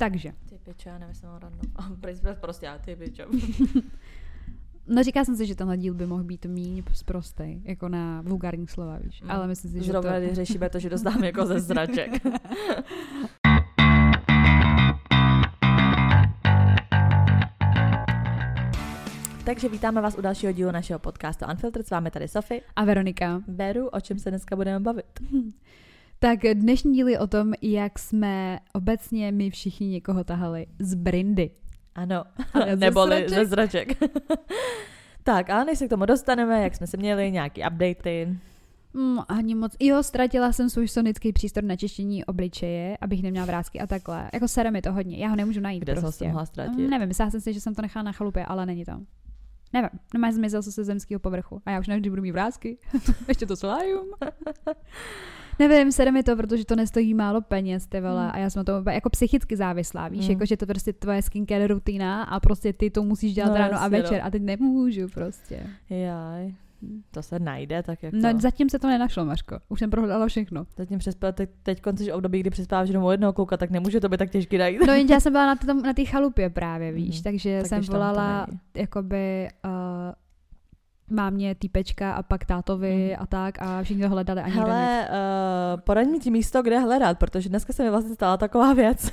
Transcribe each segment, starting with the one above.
Takže. Ty piče, já nemyslím random. Prostě já, ty piče. No říká jsem si, že tenhle díl by mohl být míň prostý, jako na vulgární slova, víš. Mm. Ale myslím si, že Zrovna to... řešíme to, že dostáváme jako ze zraček. Takže vítáme vás u dalšího dílu našeho podcastu Unfiltered. S vámi tady Sofie. A Veronika. Beru, o čem se dneska budeme bavit. Tak dnešní díl je o tom, jak jsme obecně my všichni někoho tahali z brindy. Ano, neboli ze zraček. tak, a než se k tomu dostaneme, jak jsme se měli, nějaký updaty. Mm, ani moc. Jo, ztratila jsem svůj sonický přístor na čištění obličeje, abych neměla vrázky a takhle. Jako sere mi to hodně, já ho nemůžu najít Kde prostě. jsem mohla ztratit? Mm, nevím, myslela jsem si, že jsem to nechala na chalupě, ale není tam. Nevím, nemá zmizel se zemského povrchu. A já už nevždy budu mít vrázky. Ještě to solárium. Nevím, sede mi to, protože to nestojí málo peněz, ty vole, hmm. a já jsem to jako psychicky závislá, víš, hmm. jako že to prostě tvoje skincare rutina a prostě ty to musíš dělat no, ráno a večer no. a teď nemůžu prostě. Jaj. To se najde, tak jak No to... zatím se to nenašlo, Maško. Už jsem prohledala všechno. Zatím přespá, teď, teď konci období, kdy přespáváš jenom o jednoho kluka, tak nemůže to být tak těžký najít. No jenže já jsem byla na té na chalupě právě, víš, mm, takže tak jsem volala jakoby uh, mámě, týpečka a pak tátovi mm. a tak a všichni to hledali. Ani Hele, uh, poraď mi ti místo, kde hledat, protože dneska se mi vlastně stala taková věc.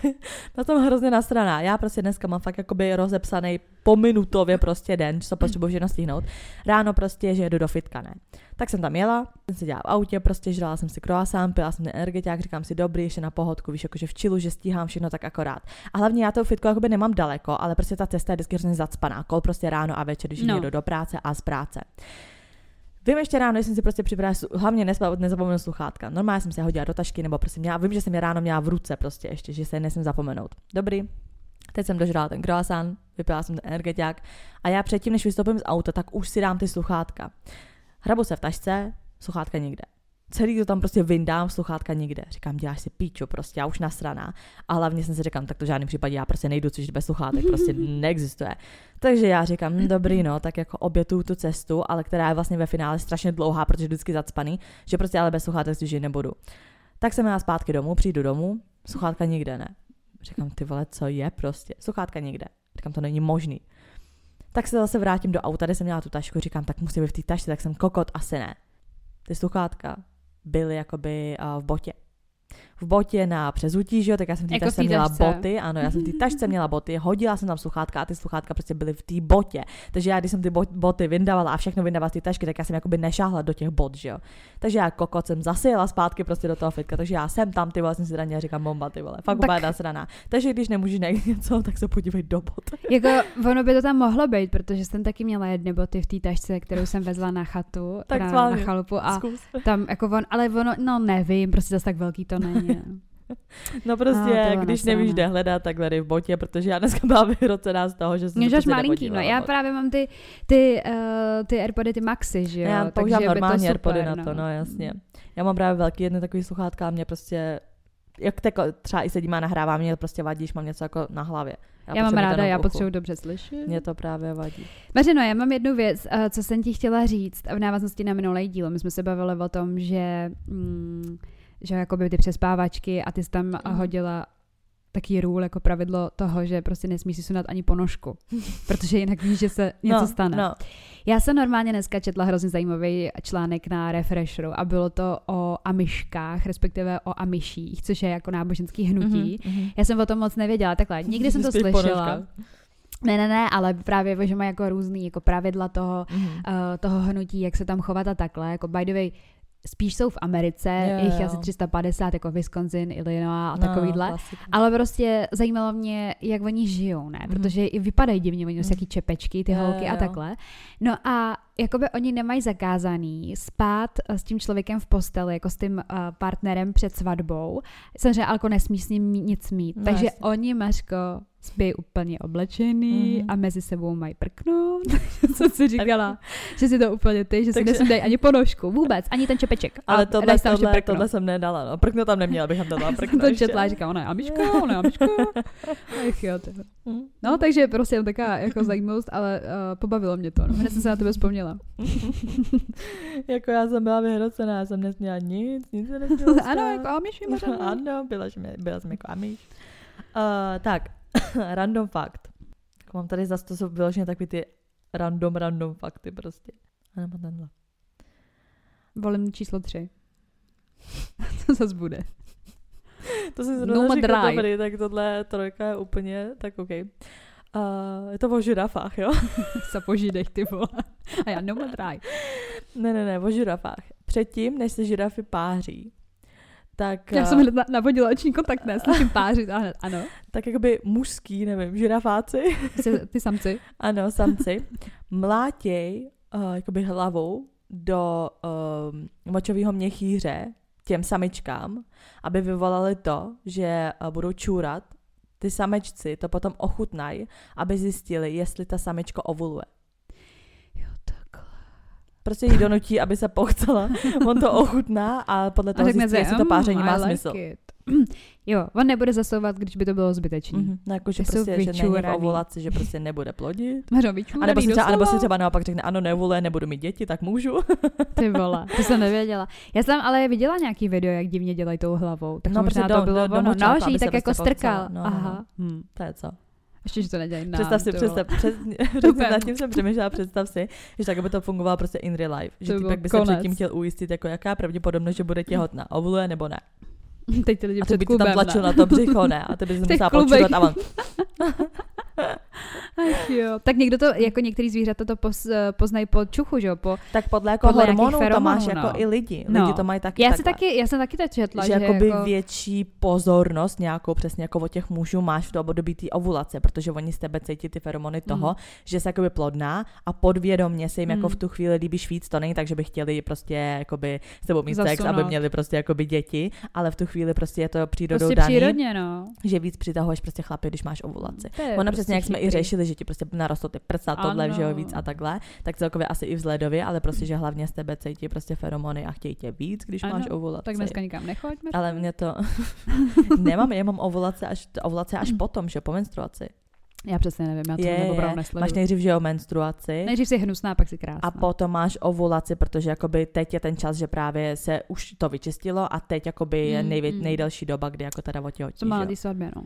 Na tom hrozně nasraná. Já prostě dneska mám fakt jakoby rozepsaný pominutově prostě den, co potřebuji všechno stihnout. Ráno prostě, že jedu do fitka, ne. Tak jsem tam jela, jsem si dělala v autě, prostě žrala jsem si croissant, pila jsem ten energetiák, říkám si dobrý, ještě na pohodku, víš, jakože v čilu, že stíhám všechno tak akorát. A hlavně já to fitko jakoby nemám daleko, ale prostě ta cesta je vždycky hrozně zacpaná, kol prostě ráno a večer, když no. jedu do práce a z práce. Vím ještě ráno, jsem si prostě připravila, hlavně nezapomenu sluchátka. Normálně jsem se hodila do tašky, nebo prostě měla, vím, že jsem je ráno měla v ruce prostě ještě, že se nesmím zapomenout. Dobrý, Teď jsem dožrala ten croissant, vypila jsem ten energetiák a já předtím, než vystoupím z auta, tak už si dám ty sluchátka. Hrabu se v tašce, sluchátka nikde celý to tam prostě vyndám, sluchátka nikde. Říkám, děláš si píču, prostě já už nasraná. A hlavně jsem si říkám, tak to v žádném případě já prostě nejdu což bez sluchátek, prostě neexistuje. Takže já říkám, hm, dobrý, no, tak jako obětuju tu cestu, ale která je vlastně ve finále strašně dlouhá, protože vždycky zacpaný, že prostě ale bez sluchátek si žít nebudu. Tak jsem já zpátky domů, přijdu domů, sluchátka nikde ne. Říkám, ty vole, co je prostě? Sluchátka nikde. Říkám, to není možný. Tak se zase vrátím do auta, kde jsem měla tu tašku, říkám, tak musím být v té tašce, tak jsem kokot, asi ne. Ty sluchátka byly jakoby uh, v botě v botě na přezutí, že jo, tak já jsem v té jako tašce měla boty, ano, já jsem v té tašce měla boty, hodila jsem tam sluchátka a ty sluchátka prostě byly v té botě. Takže já, když jsem ty boty vyndavala a všechno vyndavala z té tašky, tak já jsem jakoby nešáhla do těch bot, že jo. Takže já kokot jsem zase jela zpátky prostě do toho fitka, takže já jsem tam, ty vole, jsem si a říkám bomba, ty vole, fakt tak... nasraná. Takže když nemůžeš najít něco, tak se podívej do bot. jako ono by to tam mohlo být, protože jsem taky měla jedny boty v té tašce, kterou jsem vezla na chatu, tak na, na chalupu a Zkus. tam jako on, ale ono, no nevím, prostě zase tak velký to není. No prostě, no, když nevíš, kde hledat, tak hledej v botě, protože já dneska byla vyhrocená z toho, že jsem Mě prostě malinký, no. Já právě mám ty, ty, uh, ty Airpody, ty Maxi, že jo? Já používám normální Airpody na to, no. no jasně. Já mám právě velký jedny takový sluchátka a mě prostě jak teko, třeba i sedím a nahrávám, mě prostě vadí, když mám něco jako na hlavě. Já, já mám ráda, já potřebuji dobře slyšet. Mě to právě vadí. Mařino, já mám jednu věc, uh, co jsem ti chtěla říct v návaznosti na minulý díl. My jsme se bavili o tom, že mm, že jako by ty přespávačky a ty jsi tam mm. hodila taký růl jako pravidlo toho, že prostě nesmíš si sunat ani ponožku, protože jinak víš, že se něco no, stane. No. Já jsem normálně dneska četla hrozně zajímavý článek na Refresheru a bylo to o amiškách, respektive o amiších, což je jako náboženský hnutí. Mm-hmm. Já jsem o tom moc nevěděla, takhle, nikdy jsem to slyšela. Ne, ne, ne, ale právě, že má jako různý jako pravidla toho, mm-hmm. uh, toho hnutí, jak se tam chovat a takhle. Jako by the way, spíš jsou v Americe, jo, jich asi 350, jako Wisconsin, Illinois a no, takovýhle. Klasika. Ale prostě zajímalo mě, jak oni žijou, ne? Mhm. Protože mm. i vypadají divně, oni jsou mm. čepečky, ty jo, holky jo. a takhle. No a jakoby oni nemají zakázaný spát s tím člověkem v posteli, jako s tím uh, partnerem před svatbou. Samozřejmě alko nesmí s ním nic mít. No, Takže jasný. oni, Mařko, spí úplně oblečený mm-hmm. a mezi sebou mají prknout. Co si říkala? že si to úplně ty, že Takže... si nesmí ani ponožku, vůbec, ani ten čepeček. Ale tohle, tohle, tohle jsem nedala, no. Prkno tam neměla, bych tam dala prkno to četla, říká, ona je amiška, ona je amiška. Ach jo, tyhle. Mhm. No, takže prostě taková jako zajímavost, ale uh, pobavilo mě to. No. Hned jsem se na tebe vzpomněla. jako já jsem byla vyhrocená, já jsem nesměla nic, nic se nesměla Ano, jako amiš, Ano, byla, byla jsem jako amiš. tak, random fakt. Mám tady zase, to jsou vyloženě takový ty random, random fakty prostě. A nebo tenhle. Volím číslo tři. Co zase bude? To jsem zrovna Numa říkala, dobrý, tak tohle trojka je úplně, tak OK. Uh, je to o žirafách, jo? Se požídech, ty vole. A já no ne, ne, ne, o žirafách. Předtím, než se žirafy páří, tak, Já eh, jsem hned na- navodila oční kontakt, ne, slyším pářit a hned, ano. tak jakoby mužský, nevím, žirafáci, Ty, ty samci. ano, samci, mlátěj uh, jakoby hlavou do uh, močového měchýře těm samičkám, aby vyvolali to, že uh, budou čůrat. Ty samečci to potom ochutnají, aby zjistili, jestli ta samička ovuluje. Prostě jí donutí, aby se pochcela. On to ochutná a podle toho zjistí, jestli to páření má smysl. It. Jo, on nebude zasouvat, když by to bylo zbytečný. Mhm. No, jako, že jsou prostě, že není vyčuraný. ovulaci, že prostě nebude plodit. Mařo, A nebo si, třeba, a nebo si doslova. třeba naopak řekne, ano, neovuluje, nebudu mít děti, tak můžu. Ty vole, to jsem nevěděla. Já jsem ale viděla nějaký video, jak divně dělají tou hlavou. Tak No, no, možná prostě to do- bylo do- do ono. močáku, No, že jí se tak jako prostě strkal. pochcela. No, no, Aha. Hm. to je co. Ještě, že to nedělají nám. Představ si, představ, před, před, nad tím jsem přemýšlela, představ si, že tak by to fungovalo prostě in real life. Že To by se předtím chtěl ujistit, jako jaká pravděpodobnost, že bude těhotná, ovuluje nebo ne. Teď ty lidi A ty před by ti tam klubem, tlačil ne? na to břicho, ne? A ty bys musela počívat a on, Ach jo. Tak někdo to, jako některý zvířata to pos, poznají po čuchu, že jo? Po, tak podle jako Podle hormonů to máš no. jako i lidi. No. Lidi to mají taky já, si takhle. taky, já jsem taky to četla, že že, jakoby jako, větší pozornost nějakou přesně jako od těch mužů máš v období té ovulace, protože oni z tebe cítí ty feromony toho, Mm. že jsi jakoby plodná a podvědomě se jim jako Mm. v tu chvíli líbíš víc, to není tak, že by chtěli prostě jakoby s tebou mít sex, aby měli prostě jakoby děti, ale v tu chvíli prostě je to přírodou prostě daný, přírodně, no. že víc přitahuješ prostě chlapy, když máš ovulaci. Ono prostě přesně, jak jsme i řešili, že ti prostě narostou ty prsa, tohle, Ano. že jo, víc a takhle, tak celkově asi i vzhledově, ale prostě, že hlavně z tebe cítí prostě feromony a chtějí tě víc, když Ano, máš ovulaci. Tak dneska nikam nechoď. Mirko. Ale mě to... Nemám, já mám ovulace až, ovulace až potom, že po menstruaci. Já přesně nevím, já to Je, nesleduju. Máš nejdřív, že jo, menstruaci. Nejdřív si hnusná, pak si krásná. A potom máš ovulaci, protože jakoby teď je ten čas, že právě se už to vyčistilo a teď jakoby je Mm, nejvě, mm. nejdelší doba, kdy jako teda otěhotníš. Co má svatbě, no.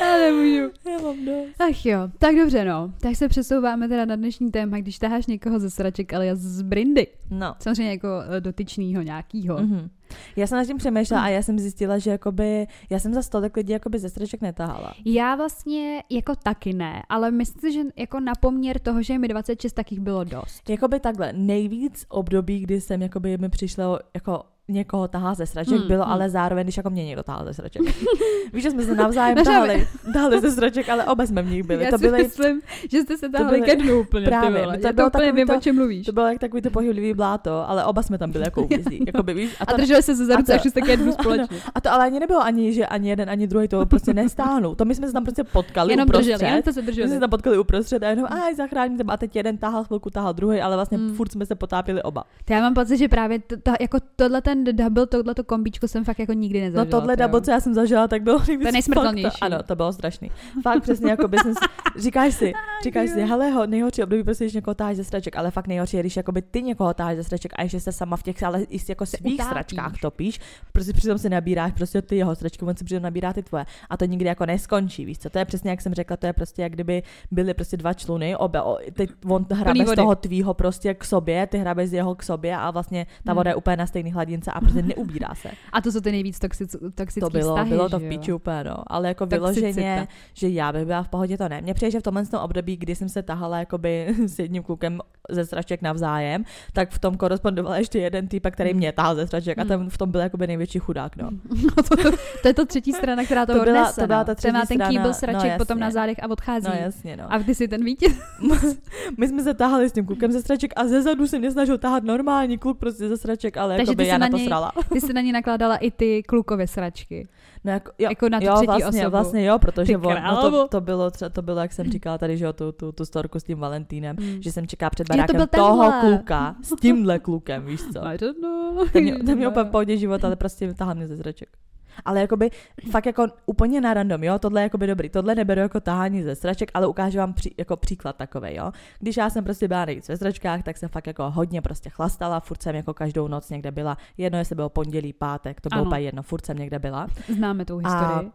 Já nemůžu. Já mám dost. Ach jo, tak dobře no. Tak se přesouváme teda na dnešní téma, když taháš někoho ze sraček, ale z brindy. No. Samozřejmě jako eh, dotyčnýho nějakýho. Mm-hmm. Já jsem nad tím přemýšlela a já jsem zjistila, že jakoby, já jsem za stolik lidí jakoby ze straček netahala. Já vlastně jako taky ne, ale myslím si, že jako na poměr toho, že mi 26, tak jich bylo dost. Jakoby takhle, nejvíc období, kdy jsem jakoby mi přišlo jako někoho tahá ze sraček, Hmm, bylo hmm. ale zároveň, když jako mě někdo tahal ze sraček. Víš, že jsme se navzájem tahali, tahali ze sraček, ale oba jsme v nich byli. Já to si byly, myslím, že jste se tahali ke dnu úplně, Právě, to bylo to úplně vím, to- o čem mluvíš. to bylo jak takový to pohyblivý bláto, ale oba jsme tam byli jako uvězí. Jakoby, víš, A drželi se ze za a ruce to- a šli jste ke dnu společně. a to ale ani nebylo ani, že ani jeden, ani druhý to prostě nestáhnul. To my jsme se tam prostě potkali Jenom uprostřed. drželi, jenom jste se My jsme drželi. se tam potkali uprostřed a jenom, aj, zachráním tebe. A teď jeden tahal chvilku, tahal druhý, ale vlastně Hmm. furt jsme se potápili oba. To já mám pocit, že právě to, to, jako tohle ten double, tohle to kombíčko jsem fakt jako nikdy nezažila. No tohle to double, co já jsem zažila, tak bylo nejvíc nejsmrtelnější. To, ano, to bylo strašný. Fakt přesně jako business. Říkáš si, říkáš si, hele, ho, nejhorší období prostě, když někoho táháš ze straček, ale fakt nejhorší je, když jakoby ty někoho táháš ze straček a ještě se sama v těch, ale i jako svých utápíš. Stračkách topíš, prostě přitom si nabíráš prostě ty jeho stračky, on si přitom nabírá ty tvoje a to nikdy jako neskončí, víš co, to je přesně jak jsem řekla, to je prostě jak kdyby byly prostě dva čluny, obe, o, teď on hrabe z toho tvýho prostě k sobě, ty hrabeš z jeho k sobě a vlastně ta Hmm. voda je úplně na stejný hladince a prostě neubírá se. A to jsou ty nejvíc toxic, toxický To bylo, vztahy, bylo to v jo? piči úplně, no. Ale jako Toxicita. vyloženě, že já bych byla v pohodě, to ne. Mně přijde, že v tomhle tom období, kdy jsem se tahala jakoby s jedním klukem ze straček navzájem, tak v tom korespondoval ještě jeden typ, který Hmm. mě tahal ze straček a Hmm. Ten v tom byl jakoby největší chudák, no. No to, to, je to třetí strana, která to, To byla- odnese. to byla no. ta To má třetí ten strana, kýbl no sraček potom jasně. na zádech a odchází. No jasně, no. A ty si ten vítěz. My jsme se tahali s tím klukem ze straček a ze zadu se mě snažil tahat normální kluk prostě ze straček, ale Takže jakoby já na na to srala. Ty jsi na ní nakládala i ty klukové sračky. No jako, jo, Jako na tu jo, třetí vlastně, osobu. vlastně jo, protože on, no to, to, bylo třeba, to bylo, jak jsem říkala tady, že jo, tu, tu, tu storku s tím Valentínem, Mm. že jsem čeká před Jo, to barákem toho kluka s tímhle klukem, víš co. I don't know. Ten mě, ten mě úplně pohodě život, ale prostě tahal mě ze zraček. Ale jakoby fakt jako úplně na random, jo, tohle je jakoby dobrý, tohle neberu jako tahání ze sraček, ale ukážu vám pří, jako příklad takový, jo. Když já jsem prostě byla nejvíc ve sračkách, tak jsem fakt jako hodně prostě chlastala, furt jsem jako každou noc někde byla, jedno jestli bylo pondělí, pátek, to bylo úplně jedno, furt jsem někde byla. Známe tou historii.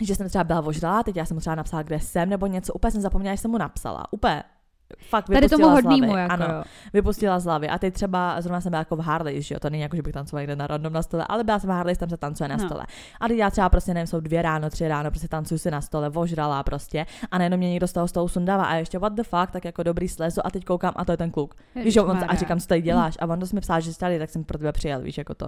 že jsem třeba byla ožralá, teď já jsem mu třeba napsala, kde jsem, nebo něco, úplně jsem zapomněla, že jsem mu napsala. Úplně fakt Tady tomu hlavy. jako ano, jo. vypustila z hlavy. A teď třeba zrovna jsem byla jako v Harley, že jo, to není jako, že bych tancovala někde na random na stole, ale byla jsem v Harley, tam se tancuje na No. stole. A teď já třeba prostě nevím, jsou dvě ráno, tři ráno, prostě tancuju si na stole, ožralá prostě. A najednou mě někdo z toho, toho sundává a ještě what the fuck, tak jako dobrý slezu a teď koukám a to je ten kluk. Víš, že on, a říkám, co tady děláš? A on to mi psal, že tady, tak jsem pro tebe přijel, víš, jako to.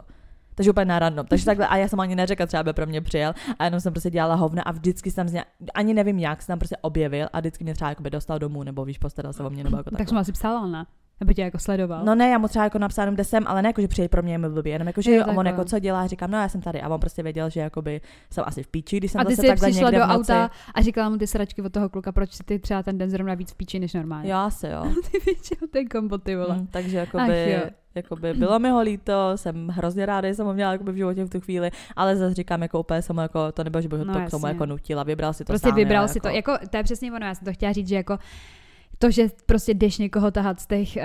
Takže úplně na random. Takže takhle, a já jsem ani neřekla, třeba by pro mě přijel, a jenom jsem prostě dělala hovna a vždycky jsem z ně, ani nevím jak, se tam prostě objevil a vždycky mě třeba jakoby dostal domů, nebo víš, postaral se o mě, nebo jako Tak tak. jsem asi psala, ne? Nebo tě jako sledoval. No ne, já mu třeba jako napsal jenom, kde jsem, ale ne jako, že přijde pro mě je mi blbě, jenom jako, že Jo, on jako co dělá, říkám, no já jsem tady a on prostě věděl, že jakoby jsem asi v píči, když jsem a ty zase takhle přišla někde do auta a říkala mu ty sračky od toho kluka, proč ty třeba ten den zrovna víc v píči než normálně. Jo, asi jo. ty piči, ten kombo, ty vole. Mm, takže jakoby, jakoby bylo mi ho líto, jsem hrozně ráda, že jsem ho měla jakoby v životě v tu chvíli, ale zase říkám, jako úplně jsem jako, to nebylo, že bych ho No to k tomu jasně. jako nutila, vybral si to prostě sám, vybral jo, si to, jako. jako, to je přesně ono, já jsem to chtěla říct, že jako to, že prostě jdeš někoho tahat z těch uh,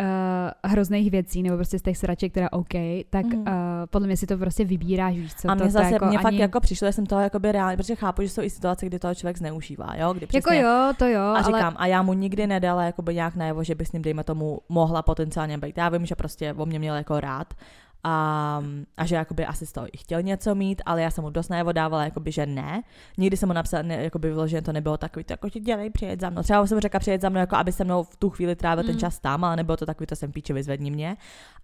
hrozných věcí, nebo prostě z těch sraček, která OK, tak Mhm. uh, podle mě si to prostě vybíráš, víš co, a to, mě zase, to jako mě fakt ani... jako přišlo, že jsem toho jakoby reálně, protože chápu, že jsou i situace, kdy toho člověk zneužívá, jo, kdy Jako přesně, jo, to jo, a ale říkám, a já mu nikdy nedala jakoby nějak najevo, že by s ním, dejme tomu, mohla potenciálně být. Já vím, že prostě o mě měl jako rád a, a že jakoby asi z toho i chtěl něco mít, ale já jsem mu dost najevo dávala, jakoby, že ne. Nikdy jsem mu napsala, ne, jakoby vyloženě to nebylo takový, to jako ti dělej, přijet za mnou. Třeba jsem mu řekla přijet za mnou, jako aby se mnou v tu chvíli trávil ten Mm. čas tam, ale nebylo to takový, to jsem píče, vyzvedni mě.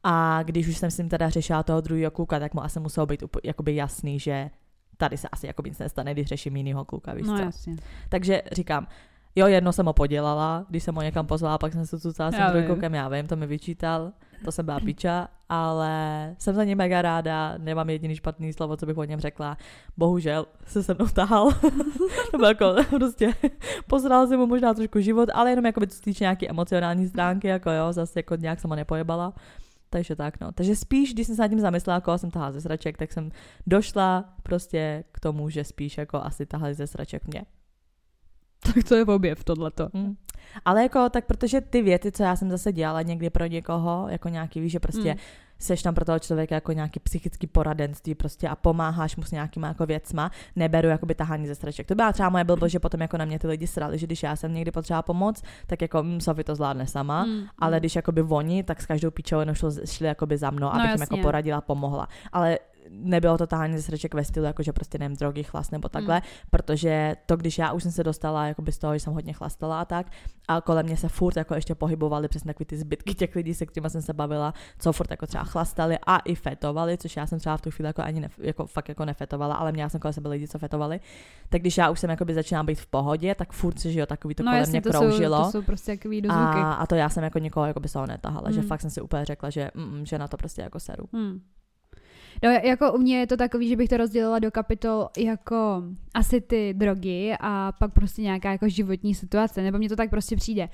A když už jsem s ním teda řešila toho druhého kluka, tak mu asi muselo být jakoby jasný, že tady se asi jakoby nic nestane, když řeším jinýho kluka, víš no co? jasně. Takže říkám, jo, jedno jsem ho podělala, když jsem ho někam pozvala, pak jsem se cucala s tím klukem, já vím, to mi vyčítal, to jsem byla piča, ale jsem za ně mega ráda, nemám jediný špatný slovo, co bych o něm řekla. Bohužel se se mnou tahal. to bylo jako prostě, pozrala jsem mu možná trošku život, ale jenom jako by se týče nějaký emocionální stránky, jako jo, zase jako nějak jsem ho nepojebala. Takže tak, no. Takže spíš, když jsem se nad tím zamyslela, koho jsem tahala ze sraček, tak jsem došla prostě k tomu, že spíš jako asi tahali ze sraček mě. Tak to je objev, tohleto. Mm. Ale jako tak, protože ty věty, co já jsem zase dělala někdy pro někoho, jako nějaký, víš, že prostě Mm. seš tam pro toho člověka jako nějaký psychický poradenství prostě a pomáháš mu s nějakýma jako věcma, neberu jakoby tahání ze straček. To byla třeba moje blbost, že potom jako na mě ty lidi srali, že když já jsem někdy potřeba pomoc, tak jako mm, Sofie to zvládne sama, Mm, ale mm. když jakoby oni, tak s každou píčovinou šlo- šli jakoby za mnou, No, abych jim jako poradila, pomohla. Ale nebylo to tahání ze sraček ve stylu, jako že prostě nevím, drogy, chlast nebo takhle, Mm. protože to, když já už jsem se dostala jakoby z toho, že jsem hodně chlastala a tak, a kolem mě se furt jako ještě pohybovali přesně takový ty zbytky těch lidí, se kterými jsem se bavila, co furt jako třeba chlastali a i fetovali, což já jsem třeba v tu chvíli jako ani ne, jako fakt jako nefetovala, ale měla jsem kolem sebe lidi, co fetovali. Tak když já už jsem jakoby začínala být v pohodě, tak furt se, že jo, takový to no kolem jasně, mě to jsou, kroužilo. to jsou prostě a, a, to já jsem jako nikoho jako by se ho netahala, že Hmm. fakt jsem si úplně řekla, že, mm, že na to prostě jako seru. Hmm. No, jako u mě je to takový, že bych to rozdělila do kapitol jako asi ty drogy a pak prostě nějaká jako životní situace, nebo mně to tak prostě přijde.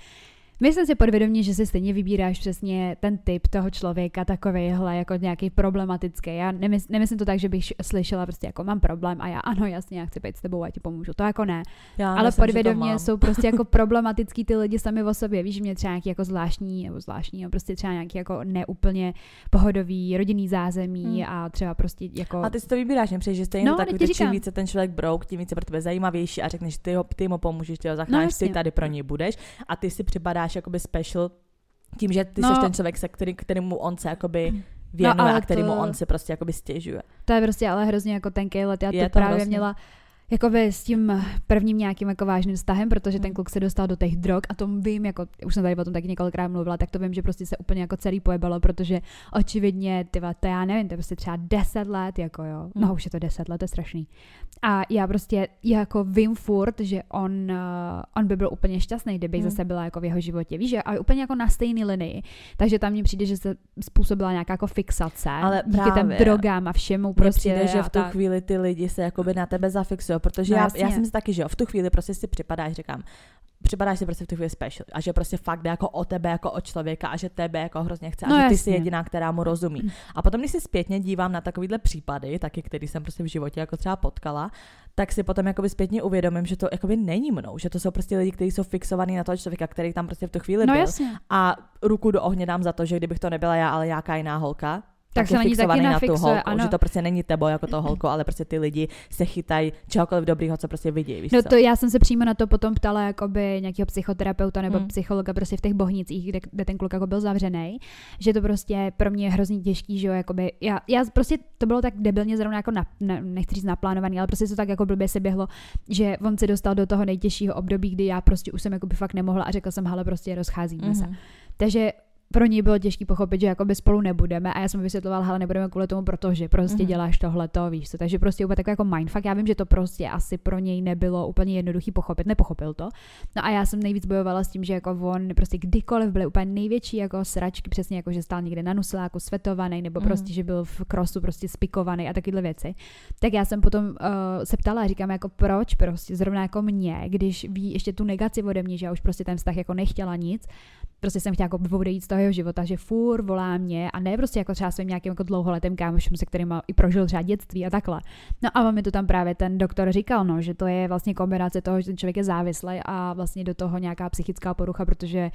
Myslím si podvědomě, že si stejně vybíráš přesně ten typ toho člověka, takovejhle jako nějaký problematický. Já nemysl, nemyslím to tak, že bych slyšela prostě jako mám problém a já ano, jasně, já chci být s tebou a ti pomůžu. To jako ne. Já Ale myslím, že podvědomě jsou prostě jako problematický ty lidi sami o sobě. Víš, že mě třeba nějaký jako zvláštní, nebo zvláštní, no prostě třeba nějaký jako neúplně pohodový rodinný zázemí Hmm. a třeba prostě jako... A ty si to vybíráš, nepřeji, že stejně No, no, takový, ti to, čím více ten člověk brouk, tím více pro tebe zajímavější a řekneš, ty, ho, ty mu pomůžeš, ty ho zachráníš, jasně. ty tady pro něj budeš a ty si připadáš jakoby special tím, že ty No. jsi ten člověk, se který, kterému on se jakoby věnuje ale a kterému to- on se prostě jakoby stěžuje. To je prostě ale hrozně jako tenký let. Já Je to to právě hrozně. měla jakoby s tím prvním nějakým jako vážným vztahem, protože ten Hmm. kluk se dostal do těch drog a to vím, jako už jsem tady o tom taky několikrát mluvila, tak to vím, že prostě se úplně jako celý pojebalo, protože očividně, ty to já nevím, to je prostě třeba 10 let, jako jo, no Hmm. už je to 10 let, to je strašný. A já prostě jako vím furt, že on, uh, on by byl úplně šťastný, kdyby Hmm. zase byla jako v jeho životě, víš, že a úplně jako na stejné linii. Takže tam mně přijde, že se způsobila nějaká jako fixace Ale díky těm právě. drogám a všemu Mně prostě. přijde, že v tu tak. chvíli ty lidi se jakoby na tebe zafixují, protože No já, jasně. já jsem si taky, že jo, v tu chvíli prostě si připadáš, říkám, připadáš si prostě v tu chvíli special a že prostě fakt jde jako o tebe, jako o člověka a že tebe jako hrozně chce a No že ty jasně. jsi jediná, která mu rozumí. A potom, když si zpětně dívám na takovýhle případy, taky který jsem prostě v životě jako třeba potkala, tak si potom jakoby zpětně uvědomím, že to jakoby není mnou, že to jsou prostě lidi, kteří jsou fixovaní na toho člověka, který tam prostě v tu chvíli No byl. jasně. A ruku do ohně dám za to, že kdybych to nebyla já, ale nějaká jiná holka, Tak se na ní taky na tu holku, ano. že to prostě není tebo jako to holko, ale prostě ty lidi se chytají čehokoliv dobrýho, co prostě vidí, víš No co? to já jsem se přímo na to potom ptala jakoby nějakého psychoterapeuta nebo Mm. psychologa prostě v těch bohnicích, kde, kde ten kluk jako byl zavřený, že to prostě pro mě je hrozně těžký, že jo, jakoby, já, já prostě to bylo tak debilně zrovna jako na, na, nechci říct naplánovaný, ale prostě to tak jako blbě se běhlo, že on se dostal do toho nejtěžšího období, kdy já prostě už jsem jakoby fakt nemohla a řekla jsem, hele, prostě rozcházíme se. Mhm. Takže pro ní bylo těžké pochopit, že jakoby spolu nebudeme a já jsem vysvětlovala, hele, nebudeme kvůli tomu, protože prostě Mhm. děláš tohle, to víš co. Takže prostě úplně takový jako mindfuck. Já vím, že to prostě asi pro něj nebylo úplně jednoduchý pochopit, nepochopil to. No a já jsem nejvíc bojovala s tím, že jako on prostě kdykoliv byly úplně největší jako sračky, přesně jako, že stál někde na nusiláku svetovaný, nebo Mhm. prostě, že byl v krosu prostě spikovaný a takovéhle věci. Tak já jsem potom uh, se ptala a říkám jako proč prostě zrovna jako mě, když ví ještě tu negaci ode mě, že já už prostě ten vztah jako nechtěla nic, prostě jsem chtěla jako odejít z toho jeho života, že furt volá mě a ne prostě jako třeba svým nějakým jako dlouholetým kámošem, se kterým i prožil třeba dětství a takhle. No a mi to tam právě ten doktor říkal, no, že to je vlastně kombinace toho, že ten člověk je závislý a vlastně do toho nějaká psychická porucha, protože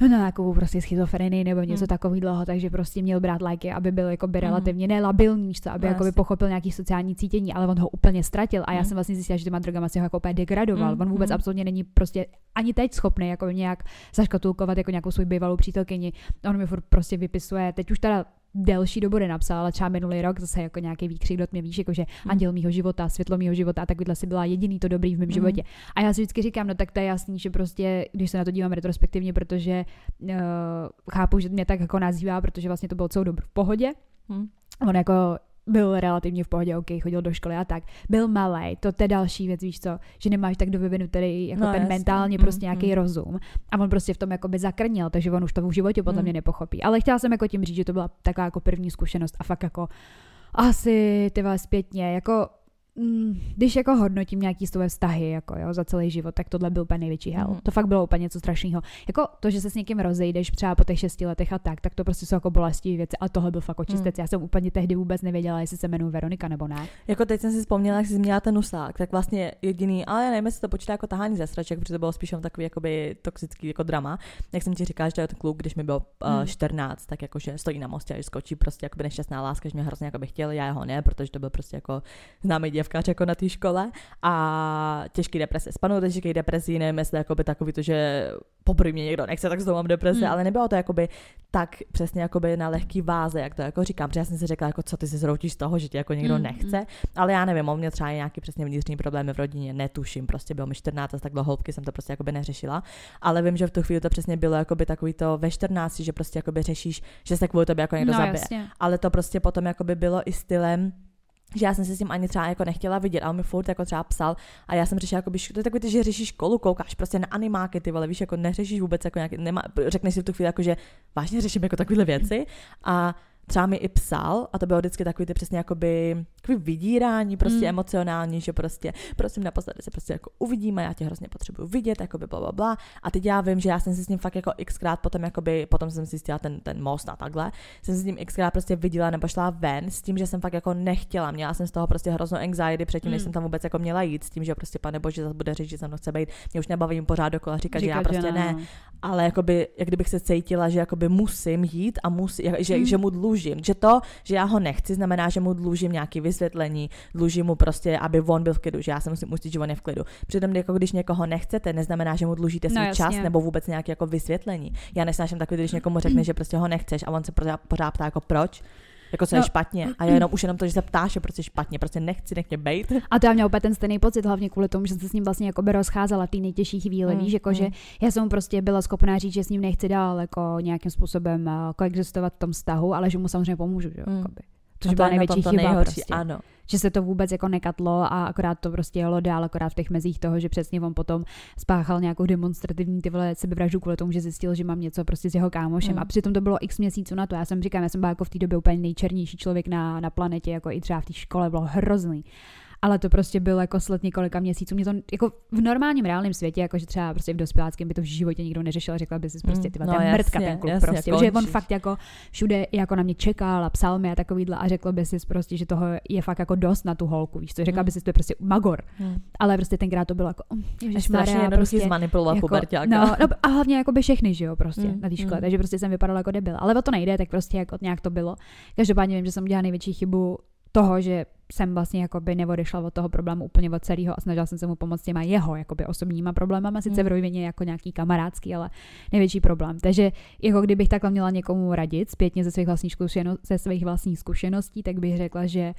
no, na nějakou prostě schizofrenii nebo něco Hmm. takového, takže prostě měl brát léky, aby byl jako by Mhm. relativně nelabilní, víš co, aby No, jako by pochopil nějaký sociální cítění, ale on ho úplně ztratil a já Mhm. jsem vlastně zjistila, že těma drogama si ho jako úplně degradoval. Mhm, On vůbec mhm. absolutně není prostě ani teď schopný jako nějak zaškatulkovat jako nějakou svou bývalou přítelkyni. On mi furt prostě vypisuje, teď už teda delší dobu nenapsal, ale třeba minulý rok zase jako nějaký výkřik do mě víš, jako že Mhm. anděl mýho života, světlo mýho života a takovýhle si byla jediný to dobrý v mém Mhm. životě. A já si vždycky říkám, no tak to je jasný, že prostě, když se na to dívám retrospektivně, protože uh, chápu, že mě tak jako nazývá, protože vlastně to bylo celou dobu v pohodě. Hm. On jako byl relativně v pohodě, ok, chodil do školy a tak. Byl malý, to je další věc, víš co, že nemáš tak dovyvinutý jako No, ten jasně. mentálně Mm, prostě nějaký mm. rozum. A on prostě v tom jako by zakrnil, takže on už to v životě podle Mm. mě nepochopí. Ale chtěla jsem jako tím říct, že to byla taková jako první zkušenost a fakt jako asi ty vole zpětně, jako mm, když jako hodnotím nějaký své vztahy jako jo, za celý život, tak tohle byl úplně největší hell. Mhm. To fakt bylo úplně něco strašného. Jako to, že se s někým rozejdeš třeba po těch šesti letech a tak, tak to prostě jsou jako bolestivé věci, ale tohle byl fakt očistec. Já jsem úplně tehdy vůbec nevěděla, jestli se jmenuji Veronika nebo ne. Jako teď jsem si vzpomněla, jak jsi zmínila ten nuslák, tak vlastně jediný, ale já nevím, jestli to počítá jako tahání ze sraček, protože to bylo spíš takový jakoby toxický jako drama. Jak jsem ti říkala, že to je ten kluk, když mi bylo uh, Hmm. 14, tak jakože stojí na mostě a skočí prostě jakoby nešťastná láska, že mě hrozně jakoby chtěl, já ho ne, protože to byl prostě jako známý děvkař jako na té škole a těžký deprese. Spanu do těžkých depresí, nevím, jestli jakoby takový to, že poprvé mě někdo nechce, tak znovu mám deprese, Hmm. ale nebylo to jakoby tak přesně jakoby na lehký váze, jak to jako říkám, protože já jsem si řekla, jako co ty si zroutíš z toho, že tě jako někdo Hmm, nechce, ale já nevím, on měl třeba nějaký přesně vnitřní problémy v rodině, netuším, prostě bylo mi 14, tak do hloubky jsem to prostě jakoby neřešila, ale vím, že v tu chvíli to přesně bylo jakoby takový to ve 14, že prostě jakoby řešíš, že se kvůli tobě jako někdo no, zabije. jasně. Ale to prostě potom jakoby bylo i stylem, že já jsem se s tím ani třeba jako nechtěla vidět, a on mi furt jako třeba psal a já jsem řešila, jako to je takový, ty, že řešíš školu, koukáš prostě na animáky, ty vole, víš, jako neřešíš vůbec jako nějaký, nemá, řekneš si v tu chvíli jako, že vážně řeším jako takovéhle věci a třeba mi i psal a to bylo vždycky takový ty přesně jakoby takový vydírání prostě Mm. emocionální, že prostě prosím naposledy se prostě jako uvidíme, já tě hrozně potřebuju vidět, jakoby bla, bla, bla. A teď já vím, že já jsem si s ním fakt jako xkrát potom jakoby, potom jsem si zjistila ten, ten most a takhle, jsem si s ním xkrát prostě viděla nebo šla ven s tím, že jsem fakt jako nechtěla, měla jsem z toho prostě hroznou anxiety předtím, než Mm. jsem tam vůbec jako měla jít s tím, že prostě pane bože zase bude říct, že se mnou chce být, mě už nebaví jim pořád dokola říkat, že já Říkat, prostě že ne, no. ale jakoby, jak kdybych se cítila, že jakoby musím jít a musí, jak- že, Mm. že mu dlužím. Že to, že já ho nechci, znamená, že mu dlužím nějaké vysvětlení, dlužím mu prostě, aby on byl v klidu, že já se musím ujistit, že on je v klidu. Přitom, jako když někoho nechcete, neznamená, že mu dlužíte No, svůj jasně. čas nebo vůbec nějaké jako vysvětlení. Já nesnáším takový, když někomu řekne, že prostě ho nechceš a on se pořád, pořád ptá jako proč. Jako co je No. špatně. A já jenom už jenom to, že se ptáš, že prostě špatně, prostě nechci, nech mě bejt. A to já měla úplně ten stejný pocit, hlavně kvůli tomu, že jsem se s ním vlastně jako by rozcházela v té nejtěžší chvíli, Mm, víš, jako mm. že já jsem prostě byla schopná říct, že s ním nechci dál jako nějakým způsobem uh, koexistovat v tom vztahu, ale že mu samozřejmě pomůžu, že jo, Mm. jakoby. Což to byla největší to chyba nejhorší, prostě. Ano. Že se to vůbec jako nekatlo a akorát to prostě jelo dál, akorát v těch mezích toho, že přesně on potom spáchal nějakou demonstrativní ty vole sebevraždu kvůli tomu, že zjistil, že mám něco prostě s jeho kámošem. Mm. A přitom to bylo x měsíců na to. Já jsem říkám, já jsem byla jako v té době úplně nejčernější člověk na, na planetě, jako i třeba v té škole bylo hrozný. Ale to prostě bylo jako sled několika měsíců. Mě to jako v normálním reálném světě, jakože třeba prostě v dospěláckém by to v životě nikdo neřešil, řekla by si prostě Mm, ty no ten mrtka ten kluk jasně, prostě, že on fakt jako všude jako na mě čekal a psal mi a takovýhle a řekl by si prostě, že toho je fakt jako dost na tu holku, víš co, řekla Mm. by si, to je prostě magor, Hmm. ale prostě tenkrát to bylo jako, mm, Je strašně prostě, zmanipulovat jako, puberťáka. no, no, a hlavně jako by všechny, že jo, prostě Mm, na té škole, mm. takže prostě jsem vypadala jako debil. Ale o to nejde, tak prostě jako nějak to bylo. Každopádně vím, že jsem udělala největší chybu toho, že jsem vlastně jakoby neodešla od toho problému úplně od celého a snažila jsem se mu pomoct těma jeho jakoby osobníma problémama, sice Mm. v rovině jako nějaký kamarádský, ale největší problém. Takže jako kdybych takhle měla někomu radit zpětně ze svých vlastních, zkušeno- ze svých vlastních zkušeností, tak bych řekla, že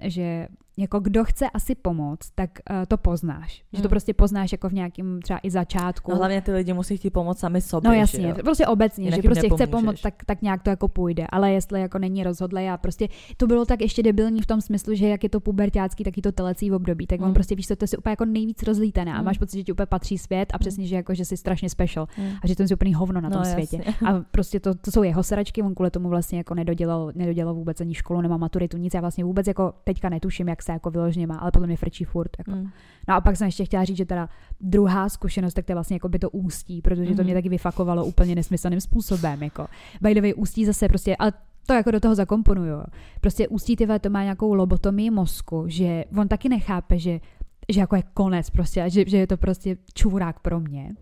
že jako kdo chce asi pomoct, tak uh, to poznáš. Že to Mm. prostě poznáš jako v nějakém třeba i začátku. No hlavně ty lidi musí chtít pomoct sami sobě. No že jasně, jo? prostě obecně, Jinak že prostě chce nepomůžeš. pomoct, tak, tak nějak to jako půjde, ale jestli jako není rozhodlé a prostě to bylo tak ještě debilní v tom smyslu, že jak je to pubertácký, tak je to telecí v období, tak on Mm. prostě víš, to je si úplně jako nejvíc rozlítené a Mm. máš pocit, že ti úplně patří svět a přesně, že jako, že jsi strašně special Hmm. a že to je úplný hovno na tom No, světě. jasně. A prostě to, to jsou jeho sračky, on kvůli tomu vlastně jako nedodělal, nedodělal vůbec ani školu, nemá maturitu, nic, já vlastně vůbec jako teďka netuším, jak se jako vyloženě má, ale podle mě frčí furt. Jako. Hmm. No a pak jsem ještě chtěla říct, že teda druhá zkušenost, tak to je vlastně jako by to ústí, protože to mě Mhm. taky vyfakovalo úplně nesmyslným způsobem. Jako. By the way, ústí zase prostě, ale to jako do toho zakomponuju. Prostě ústí ty vole, to má nějakou lobotomii mozku, že on taky nechápe, že, že jako je konec prostě, a že, že je to prostě čurák pro mě.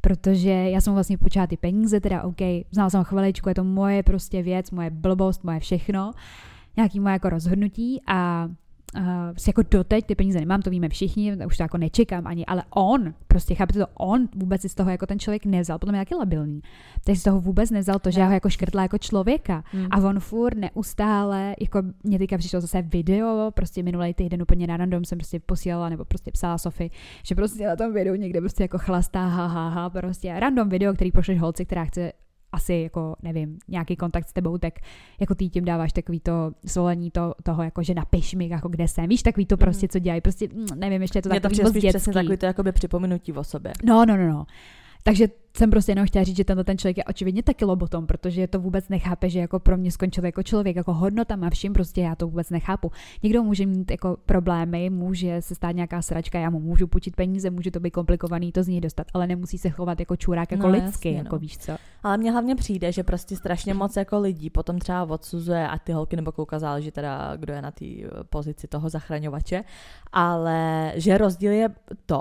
Protože já jsem vlastně počala ty peníze, teda OK, znala jsem chviličku, je to moje prostě věc, moje blbost, moje všechno, nějaký moje jako rozhodnutí a uh, jako doteď ty peníze nemám, to víme všichni, už to jako nečekám ani, ale on, prostě chápete to, on vůbec si z toho jako ten člověk nevzal, podle mě taky labilní, takže si z toho vůbec nevzal to, že já ho jako škrtla jako člověka Hmm. a on furt neustále, jako mě teďka přišlo zase video, prostě minulý týden úplně na random jsem prostě posílala nebo prostě psala Sofy, že prostě na tom videu někde prostě jako chlastá, ha, ha, ha, prostě random video, který pošleš holci, která chce asi jako, nevím, nějaký kontakt s tebou, tak jako ty tím dáváš takový to svolení to, toho, jako že napiš mi, jako kde jsem, víš, takový to Mhm. prostě, co dělají, prostě, mm, nevím, ještě je to to takový přijde moc dětský. přesně takový to jakoby připomenutí o sobě. No, no, no, no. Takže jsem prostě jenom chtěla říct, že tenhle ten člověk je očividně taky lobotom, protože to vůbec nechápe, že jako pro mě skončil jako člověk, jako hodnota a vším, prostě já to vůbec nechápu. Někdo může mít jako problémy, může se stát nějaká sračka, já mu můžu půjčit peníze, může to být komplikovaný to z něj dostat, ale nemusí se chovat jako čurák, jako No, lidsky, jasně, jako no. víš co. Ale mně hlavně přijde, že prostě strašně moc jako lidí potom třeba odsuzuje a ty holky nebo kluka záleží teda, kdo je na té pozici toho zachraňovače, ale že rozdíl je to,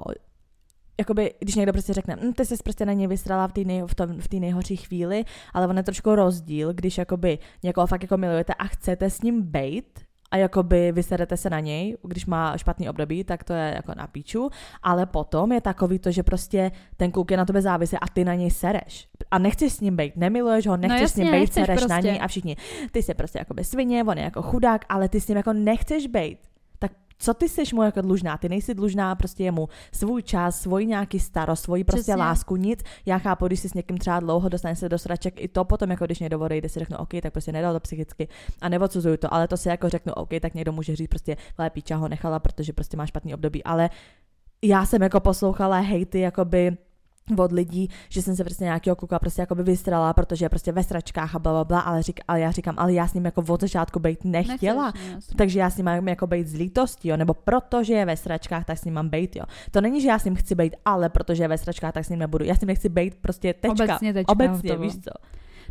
jakoby, když někdo prostě řekne, hm, ty jsi prostě na něj vysrala v té nej, v tom- v nejhorší chvíli, ale on je trošku rozdíl, když jakoby někoho fakt jako milujete a chcete s ním bejt, a jakoby vyserete se na něj, když má špatný období, tak to je jako na píču, ale potom je takový to, že prostě ten kluk je na tebe závislý a ty na něj sereš. A nechceš s ním být, nemiluješ ho, nechceš s ním jasně, být, sereš na prostě. něj a všichni. Ty jsi prostě jakoby svině, on je jako chudák, ale ty s ním jako nechceš být. Co ty jsi mu jako dlužná? Ty nejsi dlužná prostě jemu svůj čas, svůj nějaký starost, svoji prostě Přesně. lásku, nic. Já chápu, když si s někým třeba dlouho dostane se do sraček, i to potom, jako když někdo odejde, si řeknu, OK, tak prostě nedal to psychicky a neodsuzuju to, ale to si jako řeknu, OK, tak někdo může říct prostě, vle, píča ho nechala, protože prostě má špatný období, ale já jsem jako poslouchala hejty, jakoby od lidí, že jsem se prostě nějakého kluka prostě jako vystrala, protože je prostě ve sračkách a bla, bla, bla ale, řík, ale já ním, ale já s ním jako od začátku být nechtěla. Nechceš, jasně. Takže já s ním mám jako být z lítostí, jo, nebo protože je ve sračkách, tak s ním mám být, jo. To není, že já s ním chci být, ale protože je ve sračkách, tak s ním nebudu. Já s ním nechci být prostě tečka. Obecně tečka, Obecně víš co.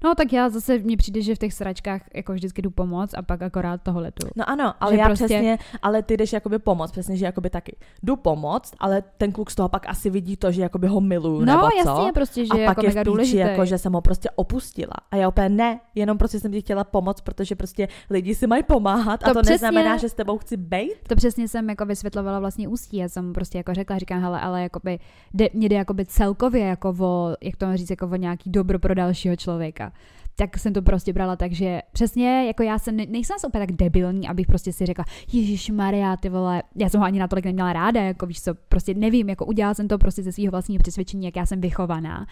No tak já zase, mně přijde, že v těch sračkách jako vždycky jdu pomoct a pak akorát toho letu. No ano, ale Že já prostě- přesně, ale ty jdeš jakoby pomoct, přesně, že jakoby taky jdu pomoct, ale ten kluk z toho pak asi vidí to, že jakoby ho miluju, No nebo co. jasně, prostě, že a je pak jako je mega v píči, důležité. jako, že jsem ho prostě opustila. A já opět ne, jenom prostě jsem ti chtěla pomoct, protože prostě lidi si mají pomáhat a To to přesně- neznamená, že s tebou chci bejt. To přesně jsem jako vysvětlovala vlastně ústí. Já jsem prostě jako řekla, říkám, hele, ale jakoby, jde, mě jde jakoby celkově jako o, jak to mám říct, jako o nějaký dobro pro dalšího člověka. Tak jsem to prostě brala tak, že přesně, jako já jsem, ne- nejsem zase úplně tak debilní, abych prostě si řekla, Ježíš Maria, ty vole, já jsem ho ani natolik neměla ráda, jako víš co, prostě nevím, jako udělala jsem to prostě ze svého vlastního přesvědčení, jak já jsem vychovaná.